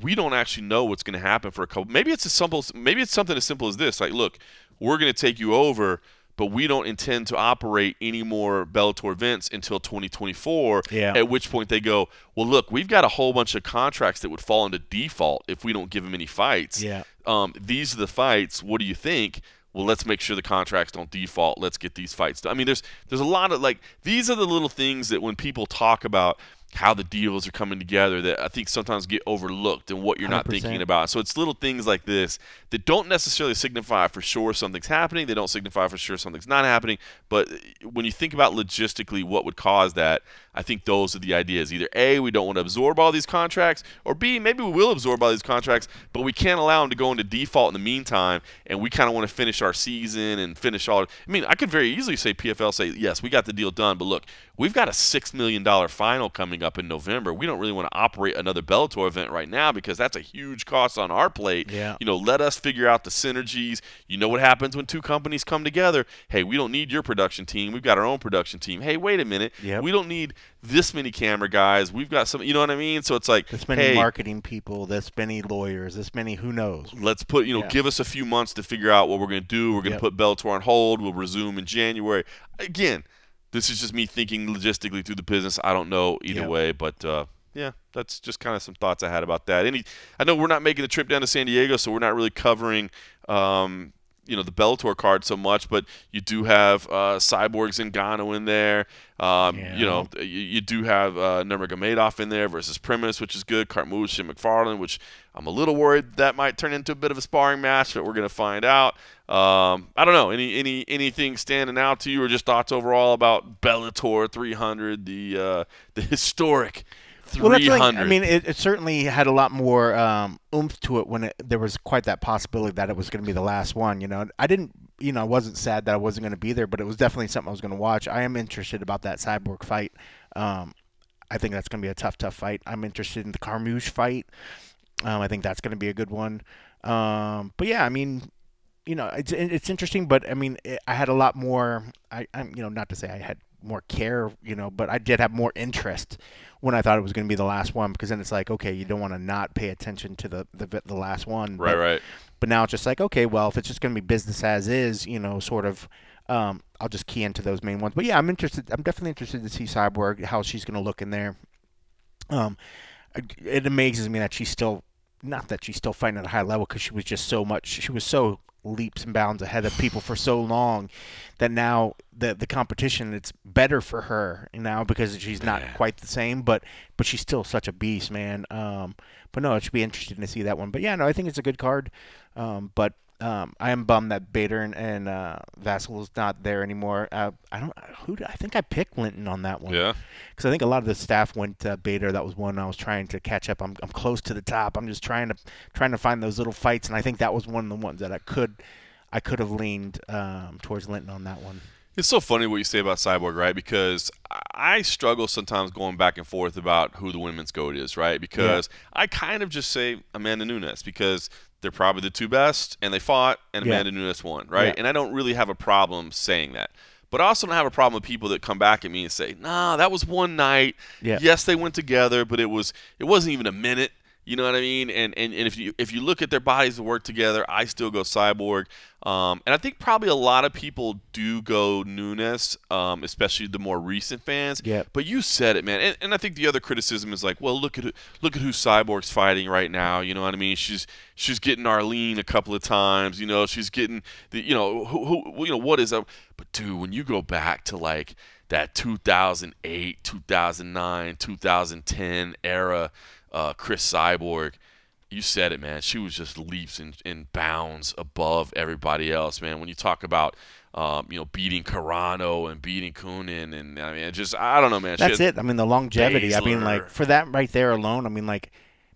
we don't actually know what's going to happen for a couple. Maybe it's as simple. Maybe it's something as simple as this. Like, look, we're going to take you over, but we don't intend to operate any more Bellator events until 2024. Yeah. At which point they go, well, look, we've got a whole bunch of contracts that would fall into default if we don't give them any fights Yeah. um, these are the fights. What do you think? Well, let's make sure the contracts don't default. Let's get these fights done. I mean, there's there's a lot of like these are the little things that when people talk about how the deals are coming together that I think sometimes get overlooked and what you're not 100%. thinking about. So it's little things like this that don't necessarily signify for sure something's happening. They don't signify for sure something's not happening. But when you think about logistically what would cause that, I think those are the ideas. Either A, we don't want to absorb all these contracts, or B, maybe we will absorb all these contracts, but we can't allow them to go into default in the meantime, and we kind of want to finish our season and finish all. I mean, I could very easily say PFL say, yes, we got the deal done, but look, we've got a $6 million final coming up in November. We don't really want to operate another Bellator event right now because that's a huge cost on our plate. Yeah. You know, let us figure out the synergies. You know what happens when two companies come together? Hey, we don't need your production team. We've got our own production team. Hey, wait a minute. Yep. We don't need this many camera guys. We've got some, you know what I mean? So it's like, This many hey, marketing people, this many lawyers, this many who knows. let's put, you know, Yeah. give us a few months to figure out what we're going to do. We're going to Yep. put Bellator on hold. We'll resume in January. Again, this is just me thinking logistically through the business. I don't know either Yep. way, but uh, yeah, that's just kind of some thoughts I had about that. Any, I know we're not making the trip down to San Diego, so we're not really covering. Um, you know the Bellator card so much, but you do have uh, Zingano in there. Um, Yeah. You know you, you do have uh, Nurmagomedov in there versus Primus, which is good. Carmouche and McFarland, which I'm a little worried that might turn into a bit of a sparring match, but we're gonna find out. Um, I don't know any any anything standing out to you, or just thoughts overall about Bellator 300, the uh, the historic 300. Well, that's thing. I mean, it, it certainly had a lot more um, oomph to it when it, there was quite that possibility that it was going to be the last one. You know, I didn't, you know, I wasn't sad that I wasn't going to be there, but it was definitely something I was going to watch. I am interested about that cyborg fight. Um, I think that's going to be a tough, tough fight. I'm interested in the Carmouche fight. Um, I think that's going to be a good one. Um, but yeah, I mean, you know, it's it's interesting, but I mean, it, I had a lot more. I, I'm, you know, not to say I had more care, you know, but I did have more interest when I thought it was going to be the last one because then it's like, okay, you don't want to not pay attention to the the, the last one, right, but, right. But now it's just like, okay, well, if it's just going to be business as is, you know, sort of. Um, I'll just key into those main ones. But yeah, I'm interested. I'm definitely interested to see Cyborg how she's going to look in there. Um, it amazes me that she's still not that she's still fighting at a high level because she was just so much. She was so leaps and bounds ahead of people for so long that now the the competition it's better for her now because she's not Yeah. quite the same, but but she's still such a beast, man. Um, but no, it should be interesting to see that one. But yeah, no, I think it's a good card. Um, but um, I am bummed that Bader and, and uh, not there anymore. Uh, I don't who did, I think I picked Linton on that one Yeah. because I think a lot of the staff went to Bader. That was one I was trying to catch up. I'm, I'm close to the top. I'm just trying to trying to find those little fights, and I think that was one of the ones that I could I could have leaned um, towards Linton on that one. It's so funny what you say about Cyborg, right? Because I struggle sometimes going back and forth about who the women's goat is, right? Because I kind of just say Amanda Nunes because they're probably the two best, and they fought, and Yeah. Amanda Nunes won, right? Yeah. And I don't really have a problem saying that. But I also don't have a problem with people that come back at me and say, "Nah, that was one night. Yeah. Yes, they went together, but it was it wasn't even a minute." You know what I mean? And, and and if you if you look at their bodies that work together, I still go Cyborg. Um, and I think probably a lot of people do go Nunes, um, especially the more recent fans. Yep. But you said it, man. And, and I think the other criticism is like, well, look at who, look at who Cyborg's fighting right now. You know what I mean? She's she's getting Arlene a couple of times. You know, she's getting the you know who, who you know what is up. But dude, when you go back to like that 2008, 2009, 2010 era, uh, Cris Cyborg you said it, man. She was just leaps and, and bounds above everybody else, man. When you talk about, um, you know, beating Carano and beating Coenen, and I mean, just I don't know, man. That's it. I mean, the longevity. I mean, like for that right there alone. I mean, like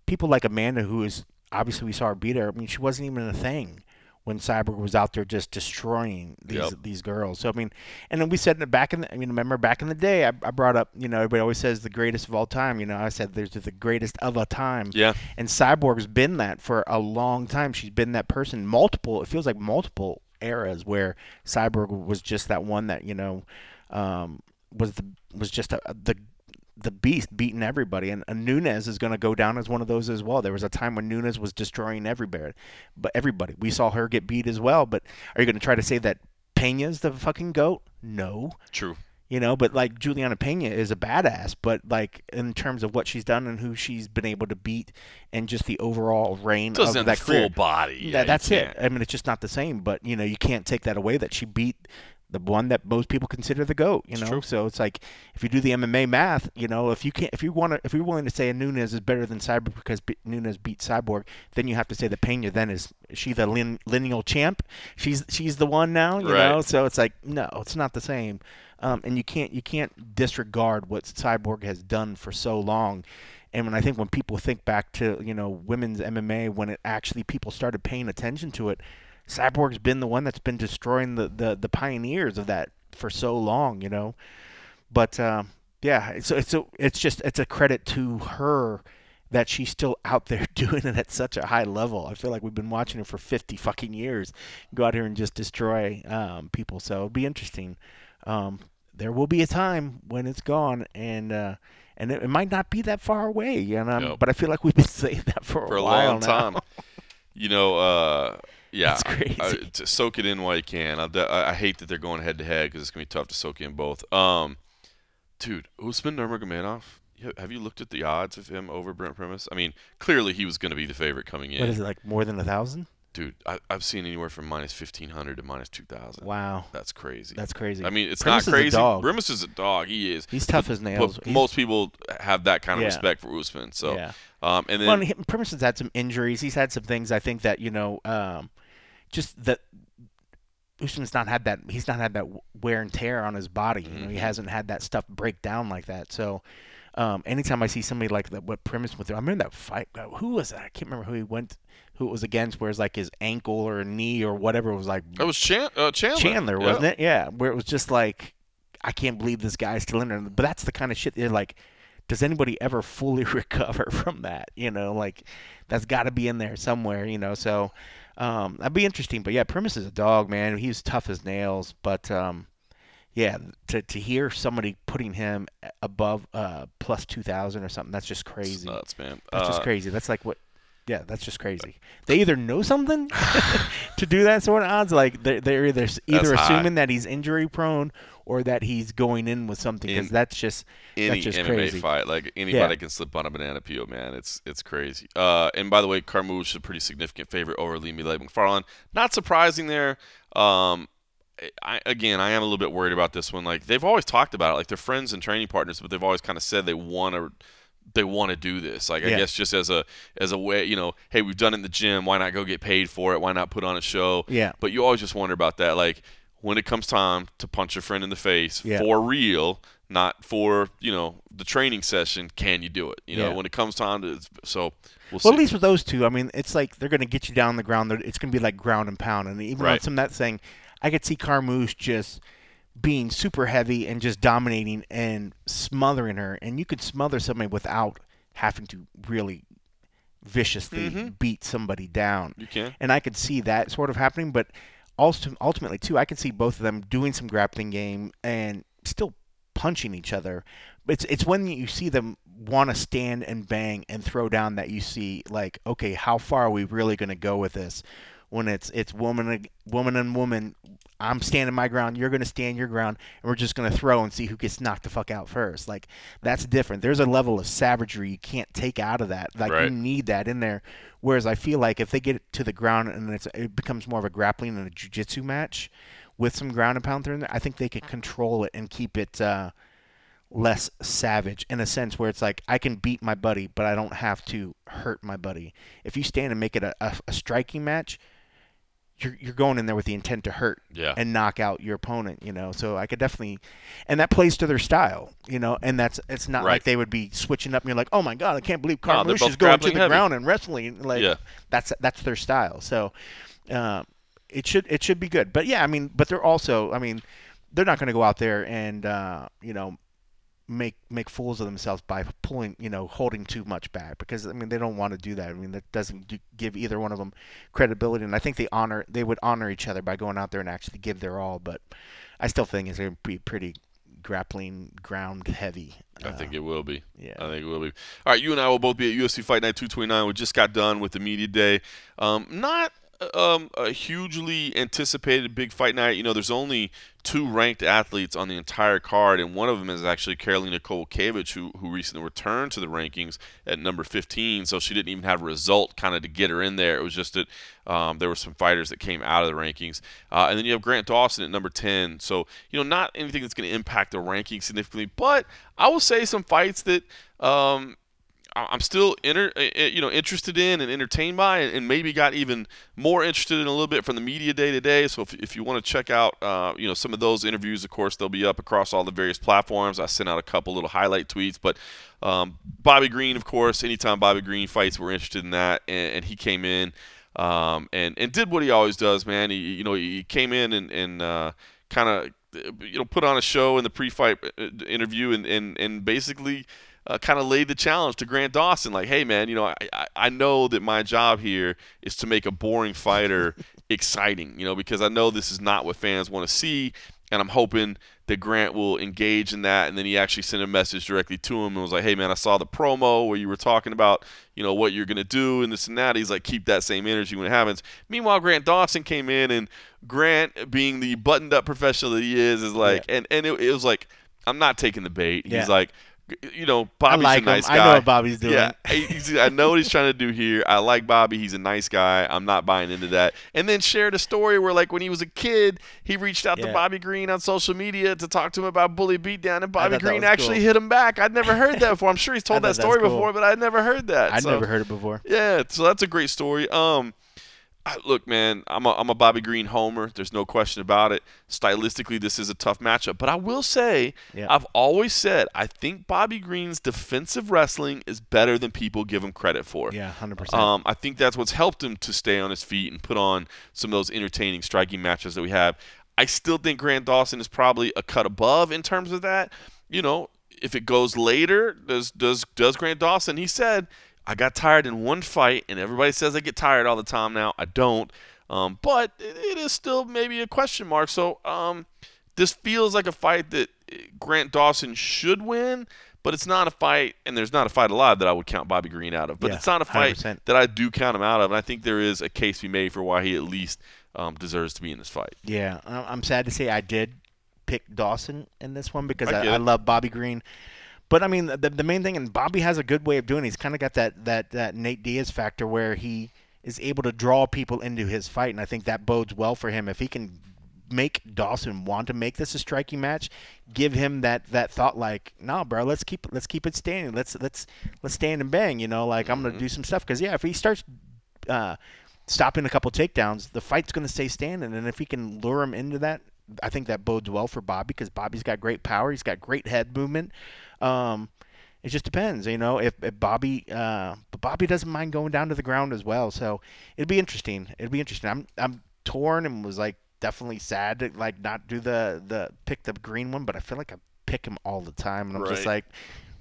people like Amanda, who is obviously we saw her beat her. I mean, she wasn't even a thing when Cyborg was out there just destroying these Yep. these girls. So I mean, and then we said that back in. The, I mean, remember back in the day, I, I brought up. You know, everybody always says the greatest of all time. You know, I said there's the greatest of a time. Yeah. And Cyborg's been that for a long time. She's been that person. Multiple. It feels like multiple eras where Cyborg was just that one that you know um, was the was just a, the the beast beating everybody. And, and Nunes is going to go down as one of those as well. There was a time when Nunes was destroying everybody, but everybody. We saw her get beat as well. But are you going to try to say that Pena's the fucking goat? No. True. You know, but like Julianna Pena is a badass, but like in terms of what she's done and who she's been able to beat and just the overall reign Doesn't of that the career. full body. That- that's it. I mean, it's just not the same. But you know, you can't take that away that she beat the one that most people consider the goat. You It's know, true. so it's like if you do the MMA math, you know, if you can't, if you want to, if you're willing to say a Nunes is better than Cyborg because B- Nunes beat Cyborg, then you have to say the Pena then is is she the lin- lineal champ? She's she's the one now. You Right. know, so it's like no, it's not the same. Um, and you can't you can't disregard what Cyborg has done for so long. And when I think when people think back to you know women's MMA, when it actually people started paying attention to it, Cyborg's been the one that's been destroying the the, the pioneers of that for so long, you know. But uh, Yeah, it's it's a, it's just it's a credit to her that she's still out there [LAUGHS] doing it at such a high level. I feel like we've been watching her for 50 fucking years go out here and just destroy um, people. So it'll be interesting. Um, there will be a time when it's gone, and uh, and it, it, might not be that far away. You know, yep. but I feel like we've been [LAUGHS] saying that for, for a, a long now. time. [LAUGHS] you know, uh, yeah, it's crazy. I, to soak it in while you can. I, I hate that they're going head to head because it's gonna be tough to soak in both. Um, dude, Usman Nurmagomedov. Have you looked at the odds of him over Brent Primus? I mean, clearly he was going to be the favorite coming in. What is it like more than a thousand? Dude, I, have seen anywhere from minus fifteen hundred to minus two thousand. Wow, that's crazy. That's crazy. I mean, it's Primus not crazy. Is a dog. Primus is a dog. He is. He's tough but, as nails. But most people have that kind of yeah. respect for Usman. So, yeah. Um, and then well, and has had some injuries. He's had some things. I think that you know, um, just that Usman's not had that. He's not had that wear and tear on his body. You know, Mm-hmm. he hasn't had that stuff break down like that. So, um, anytime I see somebody like that, what Primus went through, I remember that fight. Who was that? I can't remember who he went, who it was against. Where it's like his ankle or knee or whatever was like that was Chan- uh, Chandler. Chandler, wasn't it? Yeah, where it was just like, I can't believe this guy's still in there. But that's the kind of shit. they're like, does anybody ever fully [LAUGHS] recover from that? You know, like that's got to be in there somewhere. You know, so um, that'd be interesting. But yeah, Primus is a dog, man. He's tough as nails. But um, yeah, to to hear somebody putting him above uh, plus two thousand or something, that's just It's crazy. nuts, man. That's Uh, just crazy. That's like what. Yeah, that's just crazy. They either know something [LAUGHS] to do that sort of odds, like they're, they're either either That's high. assuming that he's injury prone or that he's going in with something because that's just any that's just MMA crazy. fight, like anybody Yeah. can slip on a banana peel, man. It's it's crazy. Uh, and by the way, Carmouche is a pretty significant favorite over Ilima-Lei Macfarlane. Not surprising there. Um, I, again, I am a little bit worried about this one. Like they've always talked about it, like they're friends and training partners, but they've always kind of said they want to. They want to do this, like I guess, just as a as a way, you know, hey, we've done it in the gym. Why not go get paid for it? Why not put on a show? Yeah. But you always just wonder about that, like when it comes time to punch a friend in the face Yeah. for real, not for you know the training session. Can you do it? You know, Yeah. when it comes time to. So we'll, Well, at least with those two, I mean, it's like they're going to get you down on the ground. It's going to be like ground and pound. And even on Right. some of that thing, I could see Carmouche just being super heavy and just dominating and smothering her. And you could smother somebody without having to really viciously Mhm. beat somebody down. you can. and I could see that sort of happening. But also, ultimately, too, I could see both of them doing some grappling game and still punching each other. It's it's when you see them want to stand and bang and throw down that you see like, okay, how far are we really going to go with this? When it's it's woman woman and woman, I'm standing my ground, you're going to stand your ground, and we're just going to throw and see who gets knocked the fuck out first. Like that's different. There's a level of savagery you can't take out of that. Like you need that in there. Whereas I feel like if they get to the ground and it's, it becomes more of a grappling and a jiu-jitsu match with some ground and pound through in there, I think they can control it and keep it uh, less savage in a sense where it's like I can beat my buddy, but I don't have to hurt my buddy. If you stand and make it a, a, a striking match, you're you're going in there with the intent to hurt Yeah. and knock out your opponent, you know. So I could definitely, and that plays to their style, you know. And that's it's not Right. like they would be switching up and you're like, oh my god, I can't believe No, Carmouche both is going to the heavy. ground and wrestling. Like Yeah. that's that's their style. So uh, it should it should be good. But yeah, I mean, but they're also, I mean, they're not going to go out there and uh, you know make make fools of themselves by pulling you know holding too much back because I mean they don't want to do that. I mean that doesn't do, give either one of them credibility, and I think they honor they would honor each other by going out there and actually give their all. But I still think it's going to be pretty grappling ground heavy. I think it will be. yeah. I think it will be. All right, you and I will both be at UFC Fight Night 229. We just got done with the media day. Um, not um, a hugely anticipated big fight night. You know, there's only two ranked athletes on the entire card, and one of them is actually Karolina Kowalkiewicz, who who recently returned to the rankings at number 15. So she didn't even have a result kind of to get her in there. It was just that um, there were some fighters that came out of the rankings, uh, and then you have Grant Dawson at number 10. So you know, not anything that's going to impact the ranking significantly, but I will say some fights that. Um, I'm still inter, uh, uh, you know interested in and entertained by, and, maybe got even more interested in a little bit from the media day to day. So if, if you want to check out uh, you know some of those interviews, of course they'll be up across all the various platforms. I sent out a couple little highlight tweets, but um, Bobby Green, of course, anytime Bobby Green fights, we're interested in that, and, and he came in um, and and did what he always does, man. He you know he came in and and uh, kind of you know, put on a show in the pre-fight uh, interview and and and basically. Uh, kind of laid the challenge to Grant Dawson, like, "Hey, man, you know, I, I know that my job here is to make a boring fighter [LAUGHS] exciting, you know, because I know this is not what fans want to see, and I'm hoping that Grant will engage in that. And then he actually sent a message directly to him and was like, "Hey man, I saw the promo where you were talking about, you know, what you're gonna do and this and that." He's like, "Keep that same energy when it happens." Meanwhile, Grant Dawson came in, and Grant, being the buttoned-up professional that he is, is like, yeah. and and it, it was like, "I'm not taking the bait." Yeah. He's like you know, Bobby's like a nice him. guy. I know what Bobby's doing. Yeah, I know what he's trying to do here. I like Bobby. He's a nice guy. I'm not buying into that. And then shared a story where, like, when he was a kid, he reached out yeah. to Bobby Green on social media to talk to him about bully beatdown, and Bobby Green actually cool. hit him back. I'd never heard that before. I'm sure he's [LAUGHS] told that story cool. before, but I'd never heard that. I'd so, never heard it before. Yeah, so that's a great story. Um, look, man, I'm a, I'm a Bobby Green homer. There's no question about it. Stylistically, this is a tough matchup. But I will say, yeah. I've always said, I think Bobby Green's defensive wrestling is better than people give him credit for. Yeah, 100%. Um, I think that's what's helped him to stay on his feet and put on some of those entertaining, striking matches that we have. I still think Grant Dawson is probably a cut above in terms of that. You know, if it goes later, does does does Grant Dawson? He said I got tired in one fight, and everybody says I get tired all the time now. I don't. Um, but it, it is still maybe a question mark. So um, this feels like a fight that Grant Dawson should win, but it's not a fight, and there's not a fight alive that I would count Bobby Green out of. But yeah, it's not a fight 100%. that I do count him out of, and I think there is a case to be made for why he at least um, deserves to be in this fight. Yeah, I'm sad to say I did pick Dawson in this one because I, I, I love Bobby Green. But I mean, the, the main thing, and Bobby has a good way of doing. It. He's kind of got that that that Nate Diaz factor where he is able to draw people into his fight, and I think that bodes well for him if he can make Dawson want to make this a striking match, give him that that thought like, nah, bro, let's keep let's keep it standing. Let's let's let's stand and bang. You know, like mm-hmm. I'm gonna do some stuff because yeah, if he starts. Uh, stopping a couple takedowns, the fight's going to stay standing. And if he can lure him into that, I think that bodes well for Bobby because Bobby's got great power. He's got great head movement. Um, it just depends, you know. If, if Bobby, uh, but Bobby doesn't mind going down to the ground as well, so it'd be interesting. It'd be interesting. I'm I'm torn and was like definitely sad to like not do the the pick the green one, but I feel like I pick him all the time, and I'm right. just like,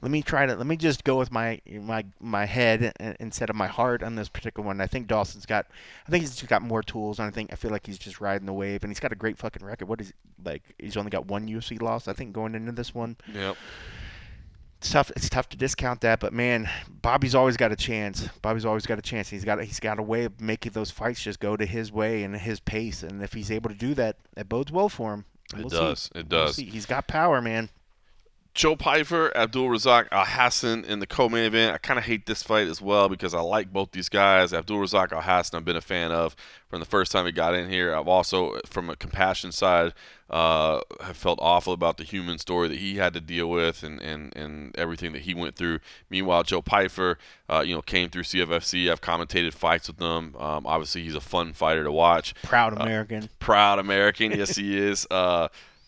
let me try to let me just go with my my my head instead of my heart on this particular one. I think Dawson's got, I think he's just got more tools, and I think I feel like he's just riding the wave, and he's got a great fucking record. What is like? He's only got one UFC loss, I think, going into this one. Yep it's tough. It's tough to discount that, but man, Bobby's always got a chance. Bobby's always got a chance. He's got he's got a way of making those fights just go to his way and his pace. And if he's able to do that, it bodes well for him. We'll it does. See. It does. We'll he's got power, man. Joe Pyfer, Abdul Razak Alhassan in the co-main event. I kind of hate this fight as well because I like both these guys. Abdul Razak Alhassan, I've been a fan of from the first time he got in here. I've also, from a compassion side, uh, have felt awful about the human story that he had to deal with and, and, and everything that he went through. Meanwhile, Joe Pyfer, uh, you know, came through CFFC. I've commentated fights with him. Um, obviously, he's a fun fighter to watch. Proud uh, American. Uh, proud American. yes, he is.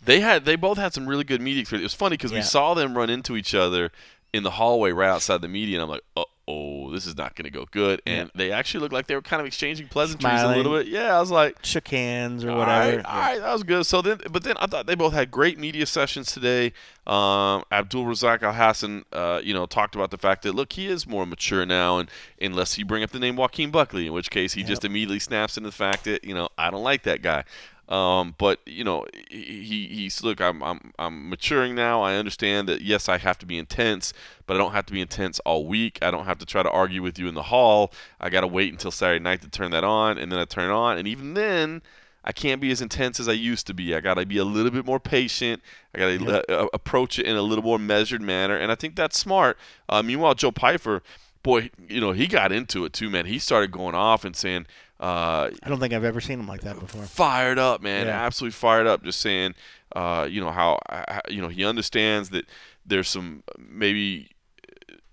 They had they both had some really good media experience. It was funny because yeah. we saw them run into each other in the hallway right outside the media, and I'm like, oh, oh, this is not going to go good. And yeah. they actually looked like they were kind of exchanging pleasantries Smiling. a little bit. Yeah, I was like, shook hands or all whatever. Right, all right, that was good. So then, but then I thought they both had great media sessions today. Um, Abdul Razak Alhassan, uh, you know, talked about the fact that look, he is more mature now, and unless you bring up the name Joaquin Buckley, in which case he yep. just immediately snaps into the fact that you know I don't like that guy. Um, but you know, he he's look. I'm I'm I'm maturing now. I understand that yes, I have to be intense, but I don't have to be intense all week. I don't have to try to argue with you in the hall. I got to wait until Saturday night to turn that on, and then I turn it on, and even then. I can't be as intense as I used to be. I got to be a little bit more patient. I got to yep. uh, approach it in a little more measured manner, and I think that's smart. Uh, meanwhile, Joe Pyfer, boy, you know, he got into it too, man. He started going off and saying, uh, I don't think I've ever seen him like that before. Fired up, man. Yeah. Absolutely fired up. Just saying, uh, you know how, you know he understands that there's some maybe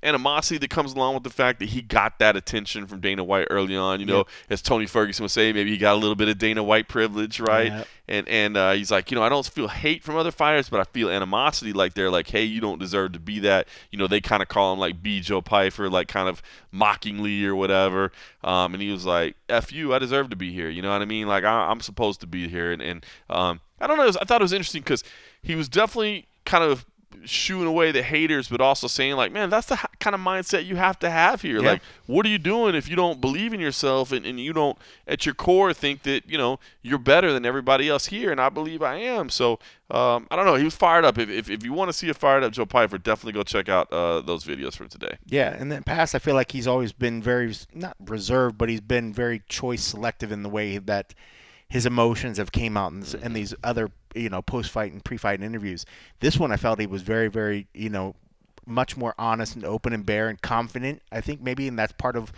animosity that comes along with the fact that he got that attention from Dana White early on. You know, as Tony Ferguson would say, maybe he got a little bit of Dana White privilege, right? Yeah. And and uh, he's like, you know, I don't feel hate from other fighters, but I feel animosity. Like they're like, hey, you don't deserve to be that. You know, they kind of call him like B. Joe Pyfer, like kind of mockingly or whatever. Um, and he was like, F you, I deserve to be here. You know what I mean? Like I, am supposed to be here. And, and um, I don't know. I thought it was interesting because he was definitely kind of shooing away the haters, but also saying like, man, that's the kind of mindset you have to have here. Yeah. Like, what are you doing if you don't believe in yourself and, and you don't, at your core, think that you know you're better than everybody else here? And I believe I am. So um, I don't know. He was fired up. If, if, if you want to see a fired up Joe Pyfer, definitely go check out uh, those videos from today. Yeah, in the past, I feel like he's always been very not reserved, but he's been very choice selective in the way that his emotions have came out in, in these other you know post fight and pre fight interviews. This one, I felt he was very very you know much more honest and open and bare and confident. I think maybe, and that's part of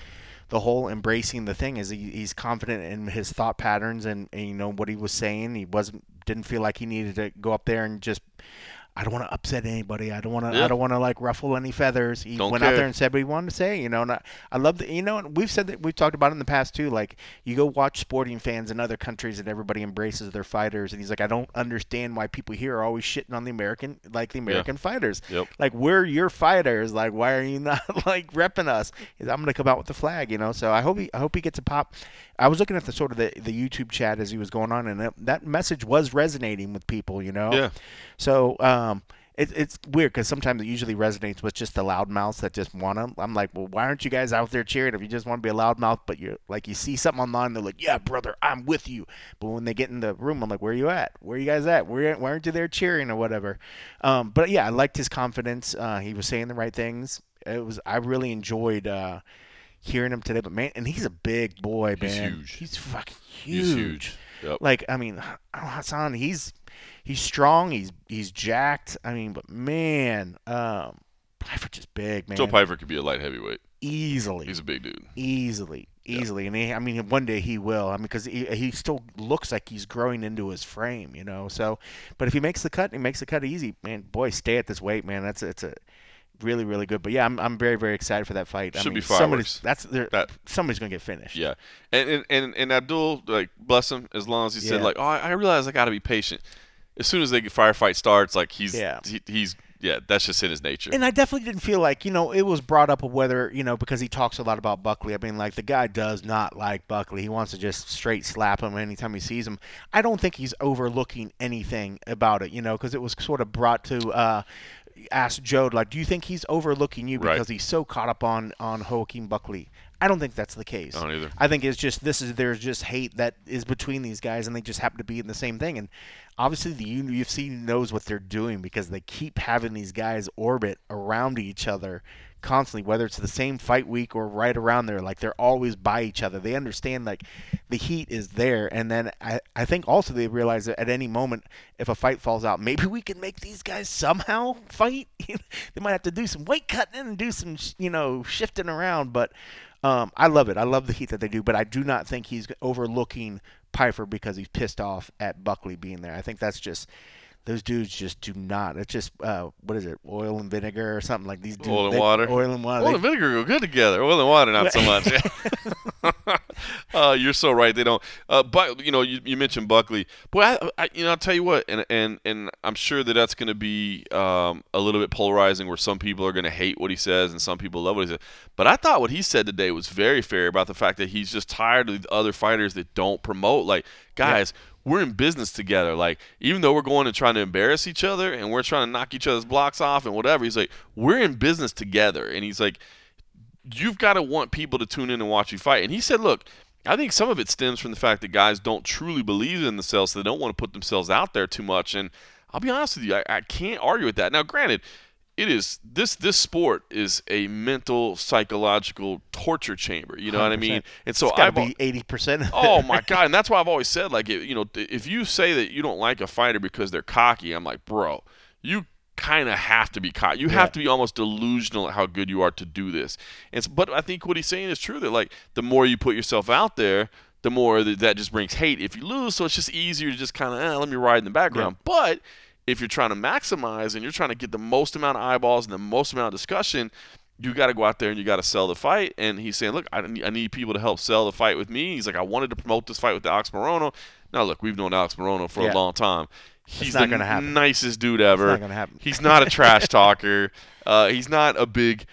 the whole embracing the thing is he, he's confident in his thought patterns and, and you know what he was saying. He wasn't didn't feel like he needed to go up there and just I don't want to upset anybody. I don't want to. Yeah. I don't want to like ruffle any feathers. He Don't went out there and said what he wanted to say. You know, and I, I love that. You know, and we've said that we've talked about it in the past too. Like you go watch sporting fans in other countries, and everybody embraces their fighters. And he's like, I don't understand why people here are always shitting on the American, like the American fighters. Yep. Like we're your fighters. Like why are you not [LAUGHS] like repping us? I'm gonna come out with the flag. You know. So I hope he, I hope he gets a pop. I was looking at the sort of the, the YouTube chat as he was going on, and that, that message was resonating with people. You know. Yeah. So um, it, it's weird because sometimes it usually resonates with just the loudmouths that just want to. I'm like, well, why aren't you guys out there cheering if you just want to be a loudmouth? But you're like, you see something online, they're like, yeah, brother, I'm with you. But when they get in the room, I'm like, where are you at? Where are you guys at? Where, why aren't you there cheering or whatever? Um, but yeah, I liked his confidence. Uh, he was saying the right things. It was. I really enjoyed. Uh, Hearing him today, but man, and he's a big boy, man. He's huge. He's fucking huge. He's huge. Yep. Like, I mean, Hassan, he's he's strong. He's he's jacked. I mean, but man, um, Pyfer just big, man. Joe Pyfer could be a light heavyweight. easily, He's a big dude. easily, easily, and he, I mean, one day he will. I mean, because he, he still looks like he's growing into his frame, you know. So, but if he makes the cut, he makes the cut easy, man. Boy, stay at this weight, man. That's it's a really really good. But yeah, I'm I'm very very excited for that fight. I Should mean, be somebody's fireworks. that's there, That- somebody's gonna get finished. Yeah, and and and, Abdul, like bless him, as long as he said like, oh, I I realize I got to be patient. As soon as the firefight starts, like he's Yeah. he, he's yeah, that's just in his nature. And I definitely didn't feel like, you know, it was brought up of whether, you know, because he talks a lot about Buckley. I mean, like, the guy does not like Buckley. He wants to just straight slap him anytime he sees him. I don't think he's overlooking anything about it, you know, because it was sort of brought to, uh, ask Joe, like, do you think he's overlooking you Right. because he's so caught up on, on Joaquin Buckley? I don't think that's the case. I don't either. I think it's just this is there's just hate that is between these guys, and they just happen to be in the same thing. And obviously, the UFC knows what they're doing because they keep having these guys orbit around each other constantly, whether it's the same fight week or right around there. Like they're always by each other. They understand like the heat is there, and then I I think also they realize that at any moment, if a fight falls out, maybe we can make these guys somehow fight. [LAUGHS] they might have to do some weight cutting and do some you know shifting around, but. Um, I love it. I love the heat that they do, but I do not think he's overlooking Pyfer because he's pissed off at Buckley being there. I think that's just those dudes just do not. It's just uh, what is it, oil and vinegar or something like these dudes. Oil and they- water. Oil and water. Oil they- and vinegar go good together. Oil and water, not so much. [LAUGHS] [LAUGHS] uh, you're so right. They don't. Uh, but you know, you, you mentioned Buckley. Boy, I, I, you know, I'll tell you what, and and and I'm sure that that's going to be um, a little bit polarizing, where some people are going to hate what he says and some people love what he says. But I thought what he said today was very fair about the fact that he's just tired of the other fighters that don't promote. Like, guys. We're in business together. Like, even though we're going and trying to embarrass each other and we're trying to knock each other's blocks off and whatever, he's like, we're in business together. And he's like, you've got to want people to tune in and watch you fight. And he said, look, I think some of it stems from the fact that guys don't truly believe in themselves, so they don't want to put themselves out there too much. And I'll be honest with you, I, I can't argue with that. Now, granted, it is this this sport is a mental psychological torture chamber. You know what I mean? And so to be eighty percent. oh my god and that's why i've always said like if, you know if you say that you don't like a fighter because they're cocky i'm like bro you kind of have to be cocky you Yeah. have to be almost delusional at how good you are to do this and s- but i think what he's saying is true that like the more you put yourself out there the more that, that just brings hate if you lose so it's just easier to just kind of eh, let me ride in the background but if you're trying to maximize and you're trying to get the most amount of eyeballs and the most amount of discussion you got to go out there and you got to sell the fight. And he's saying, look, I need, I need people to help sell the fight with me. He's like, I wanted to promote this fight with Alex Morono. Now, look, we've known Alex Morono for Yeah. a long time. He's not the nicest dude ever. not gonna happen. He's not a [LAUGHS] trash talker. Uh, he's not a big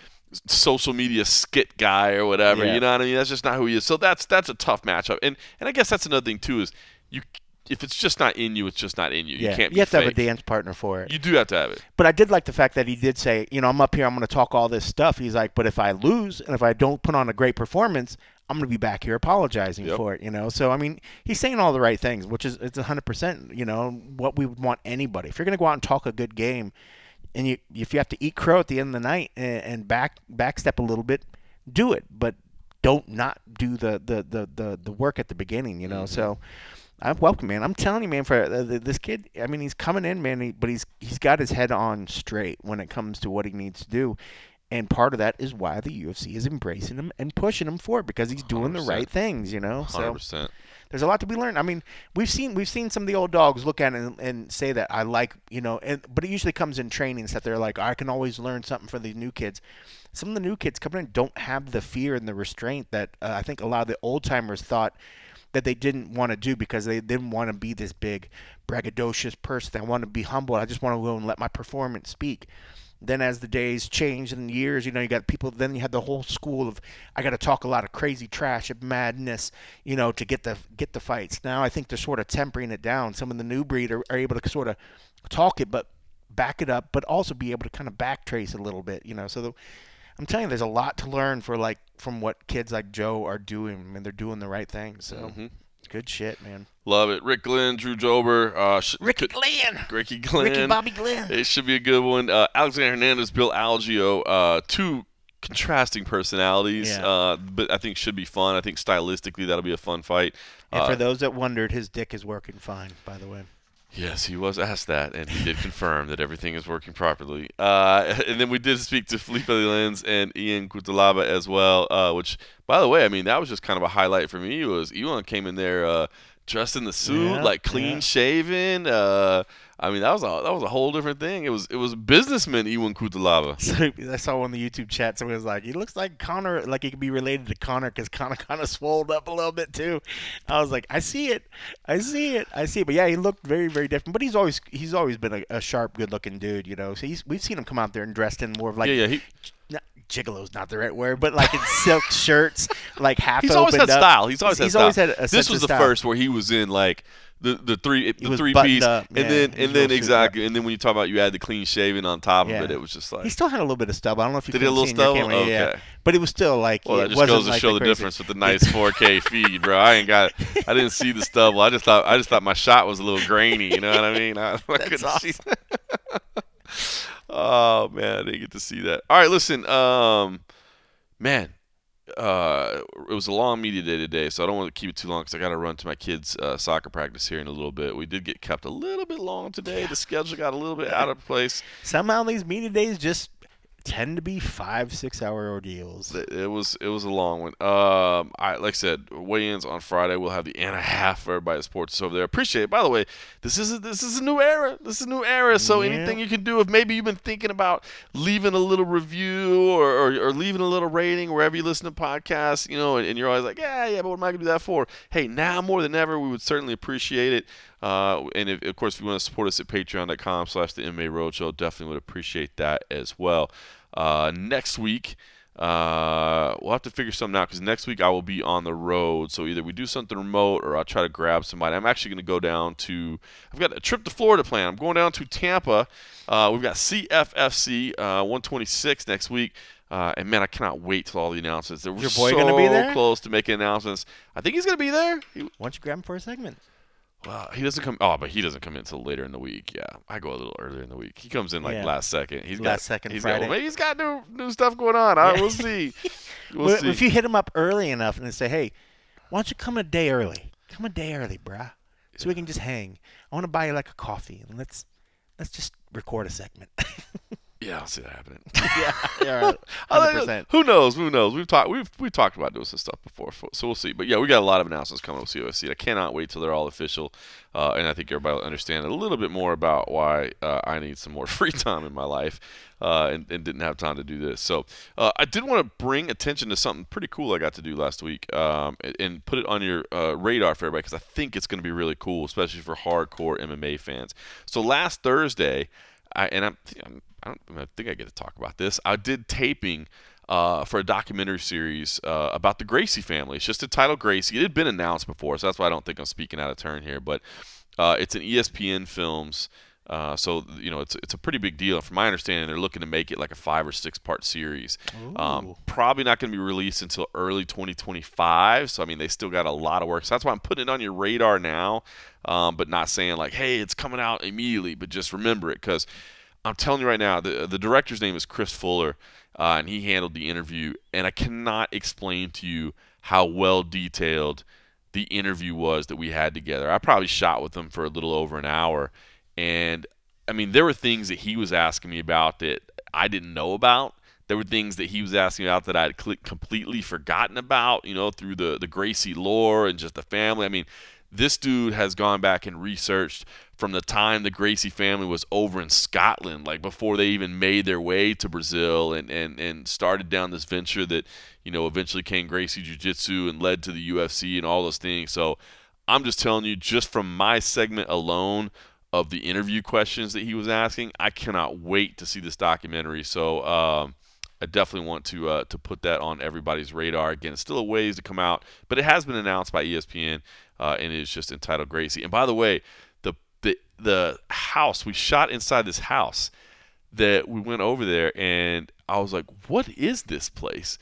social media skit guy or whatever. Yeah. You know what I mean? That's just not who he is. So that's that's a tough matchup. And and I guess that's another thing too is you if it's just not in you, it's just not in you. yeah, You can't. you have to have a dance partner for it. You do have to have it. But I did like the fact that he did say, you know, I'm up here, I'm going to talk all this stuff. He's like, but if I lose and if I don't put on a great performance, I'm going to be back here apologizing Yep. for it, you know. So I mean, he's saying all the right things, which is it's 100%, you know, what we would want anybody. If you're going to go out and talk a good game, and you if you have to eat crow at the end of the night and, and back backstep a little bit, do it, but don't not do the the the the, the work at the beginning, you know. Mm-hmm. So. I welcome, man. I'm telling you, man. For uh, this kid, I mean, he's coming in, man. He, but he's he's got his head on straight when it comes to what he needs to do, and part of that is why the UFC is embracing him and pushing him forward because he's doing the 100%. right things, you know. So percent. there's a lot to be learned. I mean, we've seen we've seen some of the old dogs look at it and, and say that I like, you know, and but it usually comes in trainings that they're like, I can always learn something from these new kids. Some of the new kids coming in don't have the fear and the restraint that uh, I think a lot of the old timers thought that they didn't want to do because they didn't want to be this big braggadocious person. I want to be humble. I just want to go and let my performance speak. Then as the days change and years, you know, you got people. Then you had the whole school of I got to talk a lot of crazy trash of madness, you know, to get the get the fights. Now I think they're sort of tempering it down. Some of the new breed are, are able to sort of talk it, but back it up, but also be able to kind of backtrace a little bit, you know. So the, I'm telling you, there's a lot to learn for like from what kids like Joe are doing. I mean, they're doing the right thing. So Mm-hmm. good shit, man. Love it. Rick Glenn, Drew Dober, uh, sh- Ricky could- Glenn, Ricky Glenn. Ricky Bobby Glenn. It should be a good one. Uh, Alexander Hernandez, Bill Algeo, uh, two contrasting personalities, Yeah. uh, but I think should be fun. I think stylistically that'll be a fun fight. And Uh, for those that wondered, his dick is working fine, by the way. Yes, he was asked that, and he did confirm that everything is working properly. Uh, [LAUGHS] and then we did speak to Felipe Lenz and Ion Cutelaba as well, uh, which, by the way, I mean, that was just kind of a highlight for me. Was Ion came in there uh, dressed in the suit, Yeah, like clean yeah. shaven. I mean, that was a that was a whole different thing. It was it was businessman Ion Cutelaba. [LAUGHS] So I saw on the YouTube chat, someone was like, "He looks like Conor, like he could be related to Conor because Conor [LAUGHS] kind of swolled up a little bit too." I was like, "I see it, I see it, I see it." But yeah, he looked very, very different. But he's always he's always been a, a sharp, good-looking dude, you know. So he's we've seen him come out there and dressed in more of like yeah, yeah. He, gigolo's not the right word, but like in silk [LAUGHS] shirts, like half. he's always had up. style. He's always He's had always style. had a this was the style. first where he was in like the the three the three piece, up. and Yeah, then and then exactly, and then when you talk about you add the clean shaven on top of it, it was just like He still had a little bit of stubble. I don't know if you Did a little stubble? camera. Yeah, but it was still like Well, it that just goes to like show the, crazy. difference with the [LAUGHS] nice 4K feed, bro. I ain't got, I didn't see the stubble. I just thought, I just thought my shot was a little grainy. You know what I mean? I, I [LAUGHS] couldn't see. Oh man, I didn't get to see that. All right, listen, um, man, uh, it was a long media day today, so I don't want to keep it too long because I got to run to my kids' uh, soccer practice here in a little bit. We did get kept a little bit long today. The schedule got a little bit [LAUGHS] out of place. Somehow these media days just tend to be five, six hour ordeals. It was it was a long one. Um, I like I said, weigh-ins on Friday. We'll have the and a half for everybody at sports over there. Appreciate it. By the way, this is a, this is a new era. This is a new era. So Yeah. anything you can do, if maybe you've been thinking about leaving a little review or, or, or leaving a little rating wherever you listen to podcasts, you know, and, and you're always like, yeah, yeah, but what am I gonna do that for? Hey, now more than ever, we would certainly appreciate it. Uh, and if, of course, if you want to support us at patreon.com slash the MMA Roadshow, definitely would appreciate that as well. Uh, next week, uh, we'll have to figure something out because next week I will be on the road. So either we do something remote or I'll try to grab somebody. I'm actually going to go down to, I've got a trip to Florida planned. I'm going down to Tampa. Uh, we've got CFFC uh, 126 next week. Uh, and man, I cannot wait till all the announcements. They're your boy so gonna be there? close to making announcements. I think he's going to be there. He, Why don't you grab him for a segment? Well, he doesn't come. Oh, but he doesn't come in until later in the week. Yeah, I go a little earlier in the week. He comes in like Yeah. last second. He's got second he's Friday. Got, he's got new new stuff going on. I, Yeah. we'll see. [LAUGHS] We'll Well, see. If you hit him up early enough and say, "Hey, why don't you come a day early? Come a day early, bruh, so we can just hang. I want to buy you like a coffee and let's let's just record a segment." [LAUGHS] yeah, I'll see that happening. [LAUGHS] yeah, yeah, [LAUGHS] hundred percent. Who knows? Who knows? We've talked. We've we talked about doing some stuff before, so we'll see. But yeah, we got a lot of announcements coming with CFFC. I cannot wait till they're all official, uh, and I think everybody will understand a little bit more about why uh, I need some more [LAUGHS] free time in my life, uh, and, and didn't have time to do this. So uh, I did want to bring attention to something pretty cool I got to do last week, um, and, and put it on your uh, radar for everybody because I think it's going to be really cool, especially for hardcore MMA fans. So last Thursday. I, and I'm, I'm, I don't I think I get to talk about this. I did taping uh, for a documentary series uh, about the Gracie family. It's just entitled Gracie. It had been announced before, so that's why I don't think I'm speaking out of turn here. But uh, it's an ESPN Films. Uh, so you know it's it's a pretty big deal. From my understanding, they're looking to make it like a five or six part series. Um, probably not going to be released until early 2025. So I mean, they still got a lot of work. So that's why I'm putting it on your radar now, um, but not saying like, hey, it's coming out immediately. But just remember it because I'm telling you right now, the the director's name is Chris Fuller, uh, and he handled the interview. And I cannot explain to you how well detailed the interview was that we had together. I probably shot with him for a little over an hour and I mean, there were things that he was asking me about that I didn't know about. There were things that he was asking about that I had completely forgotten about, you know, through the, the Gracie lore and just the family. I mean, this dude has gone back and researched from the time the Gracie family was over in Scotland, like before they even made their way to Brazil and, and, and started down this venture that, you know, eventually came Gracie Jiu Jitsu and led to the UFC and all those things. So I'm just telling you, just from my segment alone, of the interview questions that he was asking. I cannot wait to see this documentary. So um, I definitely want to uh, to put that on everybody's radar. Again, it's still a ways to come out, but it has been announced by ESPN, uh, and it is just entitled Gracie. And by the way, the the the house we shot inside this house that we went over there, and I was like, "What is this place?"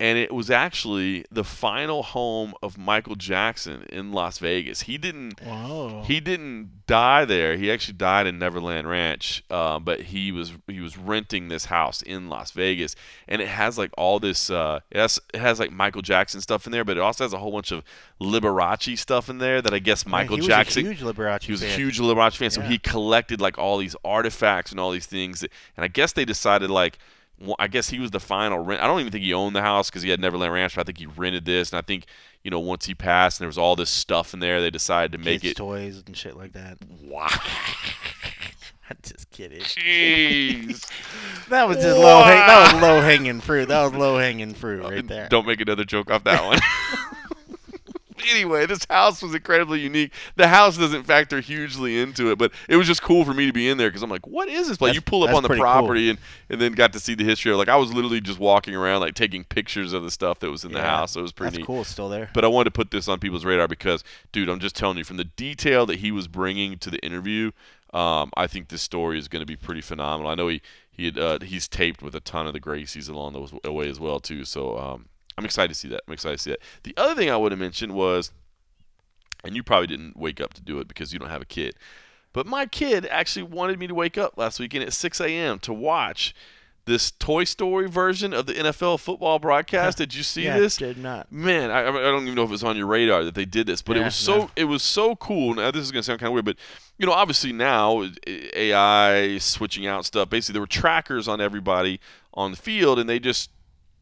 And it was actually the final home of Michael Jackson in Las Vegas. He didn't Whoa. he didn't die there. He actually died in Neverland Ranch, uh, but he was he was renting this house in Las Vegas, and it has like all this. Uh, it has it has like Michael Jackson stuff in there, but it also has a whole bunch of Liberace stuff in there that I guess Michael he was Jackson. a huge Liberace he was fan. a huge Liberace fan, so he collected like all these artifacts and all these things, that, and I guess they decided like I guess he was the final rent. I don't even think he owned the house because he had Neverland Ranch. But I think he rented this, and I think you know once he passed and there was all this stuff in there, they decided to make Kids' it. toys and shit like that. Wow, [LAUGHS] I'm just kidding. jeez! [LAUGHS] That was just low. Hang- that was low hanging fruit. That was low hanging fruit uh, right there. Don't make another joke off that one. [LAUGHS] anyway, this house was incredibly unique. The house doesn't factor hugely into it, but it was just cool for me to be in there because I'm like, what is this place? That's- you pull up on the pretty cool. property and, and then got to see the history of like I was literally just walking around like taking pictures of the stuff that was in the house. So it was pretty neat. cool. Still there. But I wanted to put this on people's radar because, dude, I'm just telling you, from the detail that he was bringing to the interview, um, I think this story is going to be pretty phenomenal. I know he he had, uh, he's taped with a ton of the Gracies along the way as well too. So um, I'm excited to see that. I'm excited to see that. The other thing I would have mentioned was, and you probably didn't wake up to do it because you don't have a kid, but my kid actually wanted me to wake up last weekend at 6 a.m. to watch this Toy Story version of the NFL football broadcast. [LAUGHS] Did you see yeah, this? Did not. Man, I, I don't even know if it's on your radar that they did this, but it was so no. it was so cool. Now this is gonna sound kind of weird, but you know, obviously now AI switching out stuff. Basically, there were trackers on everybody on the field, and they just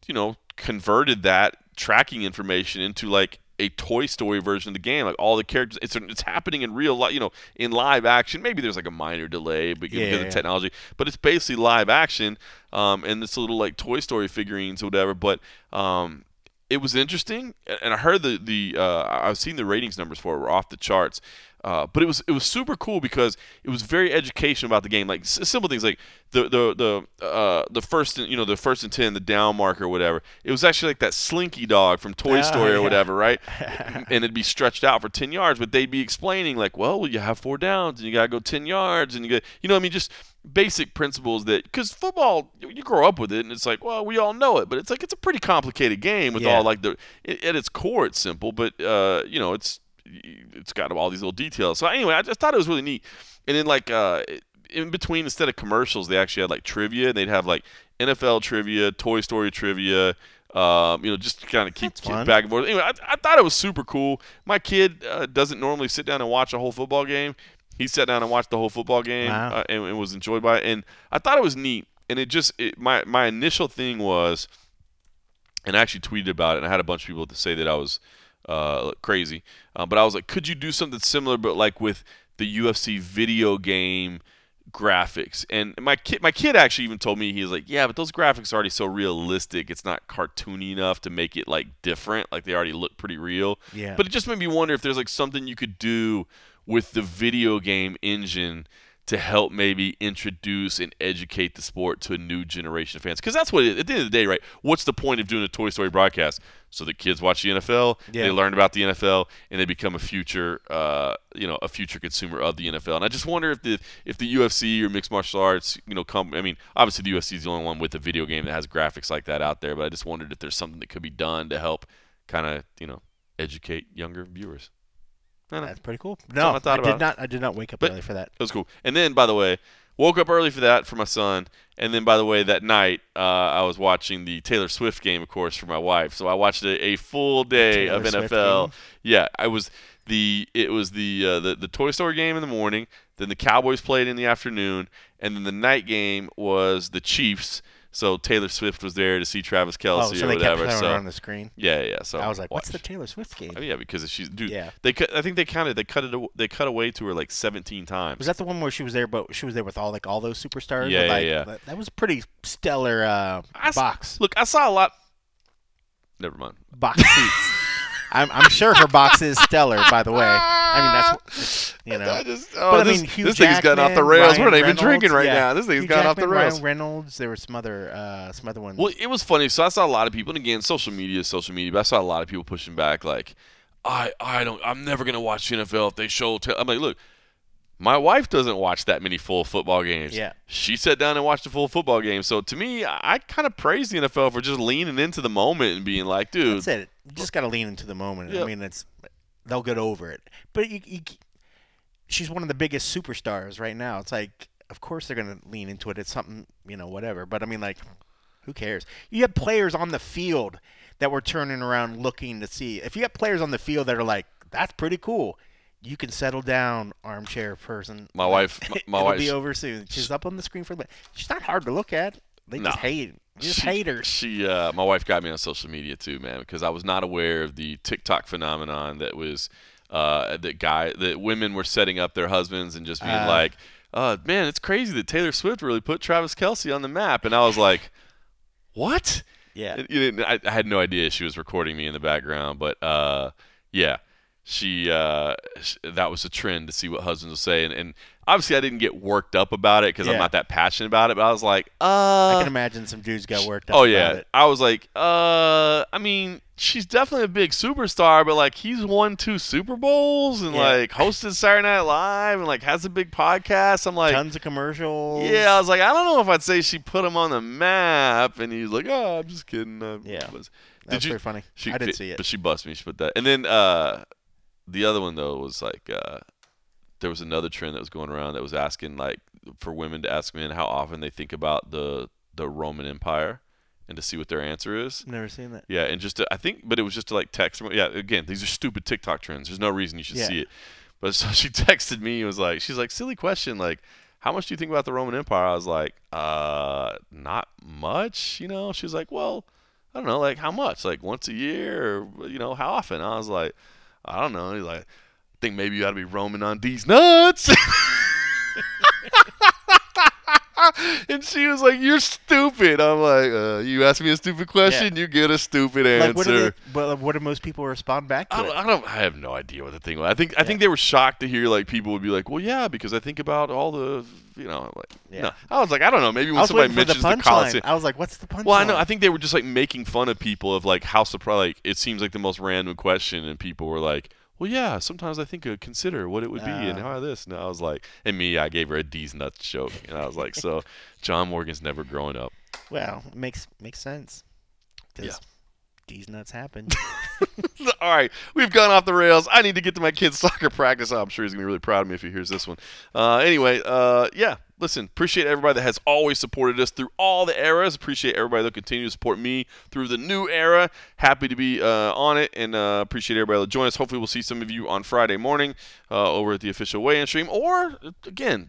you know converted that tracking information into like a Toy Story version of the game. Like all the characters, it's it's happening in real life. You know, in live action. Maybe there's like a minor delay because Yeah, because yeah. of technology, but it's basically live action. Um, and this little like Toy Story figurines or whatever. But um, it was interesting, and I heard the the uh, I've seen the ratings numbers for it were off the charts. Uh, but it was it was super cool because it was very educational about the game, like s- simple things like the the the uh, the first you know the first and ten, the down marker, or whatever. It was actually like that Slinky dog from Toy Oh, Story or yeah. whatever, right? [LAUGHS] and it'd be stretched out for ten yards, but they'd be explaining like, well, you have four downs and you gotta go ten yards, and you got you know what I mean just basic principles that because football you grow up with it and it's like well we all know it but it's like it's a pretty complicated game with Yeah. all like the at its core it's simple but uh you know it's it's got all these little details so anyway i just thought it was really neat and then like uh in between instead of commercials they actually had like trivia and they'd have like nfl trivia toy story trivia um, you know, just kind of keep, keep back and forth. Anyway, I, I thought it was super cool. My kid uh, doesn't normally sit down and watch a whole football game. He sat down and watched the whole football game Wow. uh, and, and was enjoyed by it. And I thought it was neat. And it just it, my my initial thing was, and I actually tweeted about it. And I had a bunch of people to say that I was uh, crazy, uh, but I was like, could you do something similar, but like with the UFC video game graphics? And my kid, my kid actually even told me he was like, yeah, but those graphics are already so realistic. It's not cartoony enough to make it like different. Like they already look pretty real. Yeah. But it just made me wonder if there's like something you could do with the video game engine to help maybe introduce and educate the sport to a new generation of fans. Because that's what, it, at the end of the day, right? What's the point of doing a Toy Story broadcast? So the kids watch the NFL, Yeah. they learn about the NFL, and they become a future, uh, you know, a future consumer of the NFL. And I just wonder if the if the UFC or mixed martial arts, you know, come. I mean, obviously the UFC is the only one with a video game that has graphics like that out there. But I just wondered if there's something that could be done to help, kind of, you know, educate younger viewers. I. That's pretty cool. No, I thought did not. I did not wake up But- early for that. It was cool. And then, by the way, woke up early for that for my son. And then, by the way, that night uh, I was watching the Taylor Swift game, of course, for my wife. So I watched a, a full day Taylor of Swift NFL. game? Yeah, I was the it was the, uh, the the Toy Story game in the morning. Then the Cowboys played in the afternoon, and then the night game was the Chiefs. So Taylor Swift was there to see Travis Kelce Oh, so or they kept whatever. So on the screen. yeah, yeah. So I was like, "What's the. Taylor Swift game?" Oh, yeah, because she's dude. Yeah. They cut, I think they counted. They cut it. They cut away to her like 17 times. Was that the one where she was there, but she was there with all like all those superstars? Yeah, like, yeah. That, was a pretty stellar uh, I s- box Look, I saw a lot. Never mind. box seats. I'm, I'm sure her box is stellar. By the way, I mean that's [LAUGHS] you know. I just, oh, but I this, mean, Hugh this thing's gotten off the Jackman, rails. We're not even Reynolds, drinking right yeah. now. This thing's Hugh gone off the rails. Ryan Reynolds. There were some other uh, some other ones. Well, it was funny. So I saw a lot of people, and again, social media is social media, but I saw a lot of people pushing back, like, I, I don't, I'm never gonna watch the NFL if they show. T-. I'm like, look, my wife doesn't watch that many full football games. Yeah. she sat down and watched a full football game. So to me, I, I kind of praise the NFL for just leaning into the moment and being like, dude, That's it. You just got to lean into the moment. Yeah. I mean, it's they'll get over it. But you, you, she's one of the biggest superstars right now. It's like, of course they're gonna lean into it. It's something, you know, whatever. But I mean, like, who cares? You have players on the field that were turning around looking to see. If you have players on the field that are like, that's pretty cool. You can settle down, armchair person. My wife- [LAUGHS] my- my It'll be over soon. She's up on the screen for a bit. She's not hard to look at. They No. just hate. Just she, haters. She, uh, my wife got me on social media too, man, because I was not aware of the TikTok phenomenon that was uh, that guy that women were setting up their husbands and just being Ah. like, uh, "Man, it's crazy that Taylor Swift really put Travis Kelce on the map," and I was like, "What?" Yeah. And, you know, I, I had no idea she was recording me in the background, but uh, yeah, she uh, that was a trend to see what husbands will say, and, and obviously I didn't get worked up about it because I'm not that passionate about it, but I was like, uh, I can imagine some dudes got worked up. Oh yeah. I was like, uh, I mean, she's definitely a big superstar, but like he's won two Super Bowls and Yeah. like hosted Saturday Night Live and like has a big podcast. I'm like, tons of commercials. yeah, I was like, I don't know if I'd say she put him on the map, and he's like, oh, I'm just kidding. I Yeah. was- That's Did you? pretty funny. She, I didn't see it. but she bust me. She put that, and then uh, the other one though was like, uh, there was another trend that was going around that was asking like for women to ask men how often they think about the the Roman Empire, and to see what their answer is. Never seen that. Yeah, and just to, I think, but it was just to like text. Yeah, again, these are stupid TikTok trends. There's no reason you should Yeah. see it. But so [LAUGHS] she texted me. and was like, she's like, silly question. Like, how much do you think about the Roman Empire? I was like, uh, not much. You know. She's like, well, I don't know, like how much? Like once a year, or you know, how often? I was like, I don't know. He's like, I think maybe you ought to be roaming on these nuts. [LAUGHS] [LAUGHS] and she was like, "You're stupid." I'm like, uh, "You ask me a stupid question, you get a stupid answer." Like, what they, but what do most people respond back to? I don't, I don't. I have no idea what the thing was. I think. I think they were shocked to hear like people would be like, "Well, yeah," because I think about all the, you know, like. Yeah. No. I was like, I don't know. Maybe when somebody the mentions the, punchline. Coliseum. I was like, "What's the punchline?" Well, I know. I think they were just like making fun of people of like how surprised. Like it seems like the most random question, and people were like, "Well, yeah." Sometimes I think uh, consider what it would be and how this. And I was like, and me, I gave her a D's nuts joke, and I was like, so John Morgan's never growing up. well, it makes makes sense. 'Cause Yeah. These nuts happen. [LAUGHS] All right, we've gone off the rails. I need to get to my kid's [LAUGHS] soccer practice. I'm sure he's gonna be really proud of me if he hears this one. Uh, anyway, uh, yeah. Listen, appreciate everybody that has always supported us through all the eras. Appreciate everybody that continue to support me through the new era. Happy to be uh, on it, and uh, appreciate everybody that join us. Hopefully, we'll see some of you on Friday morning uh, over at the official weigh-in stream, or again.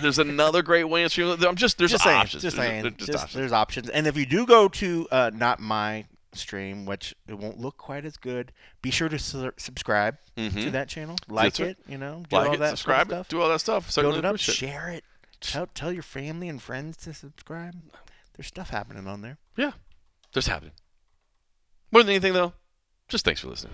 There's another great weigh-in stream. I'm just there's just saying, options. just There's- saying, there's just, options. there's options. And if you do go to uh, not my stream, which it won't look quite as good, be sure to su- subscribe to Mhm. that channel, like it, you know, do like all it, that subscribe, stuff. do all that stuff. Certainly Build it up, share it, tell tell your family and friends to subscribe. There's stuff happening on there. Yeah, there's happening. More than anything, though, just thanks for listening.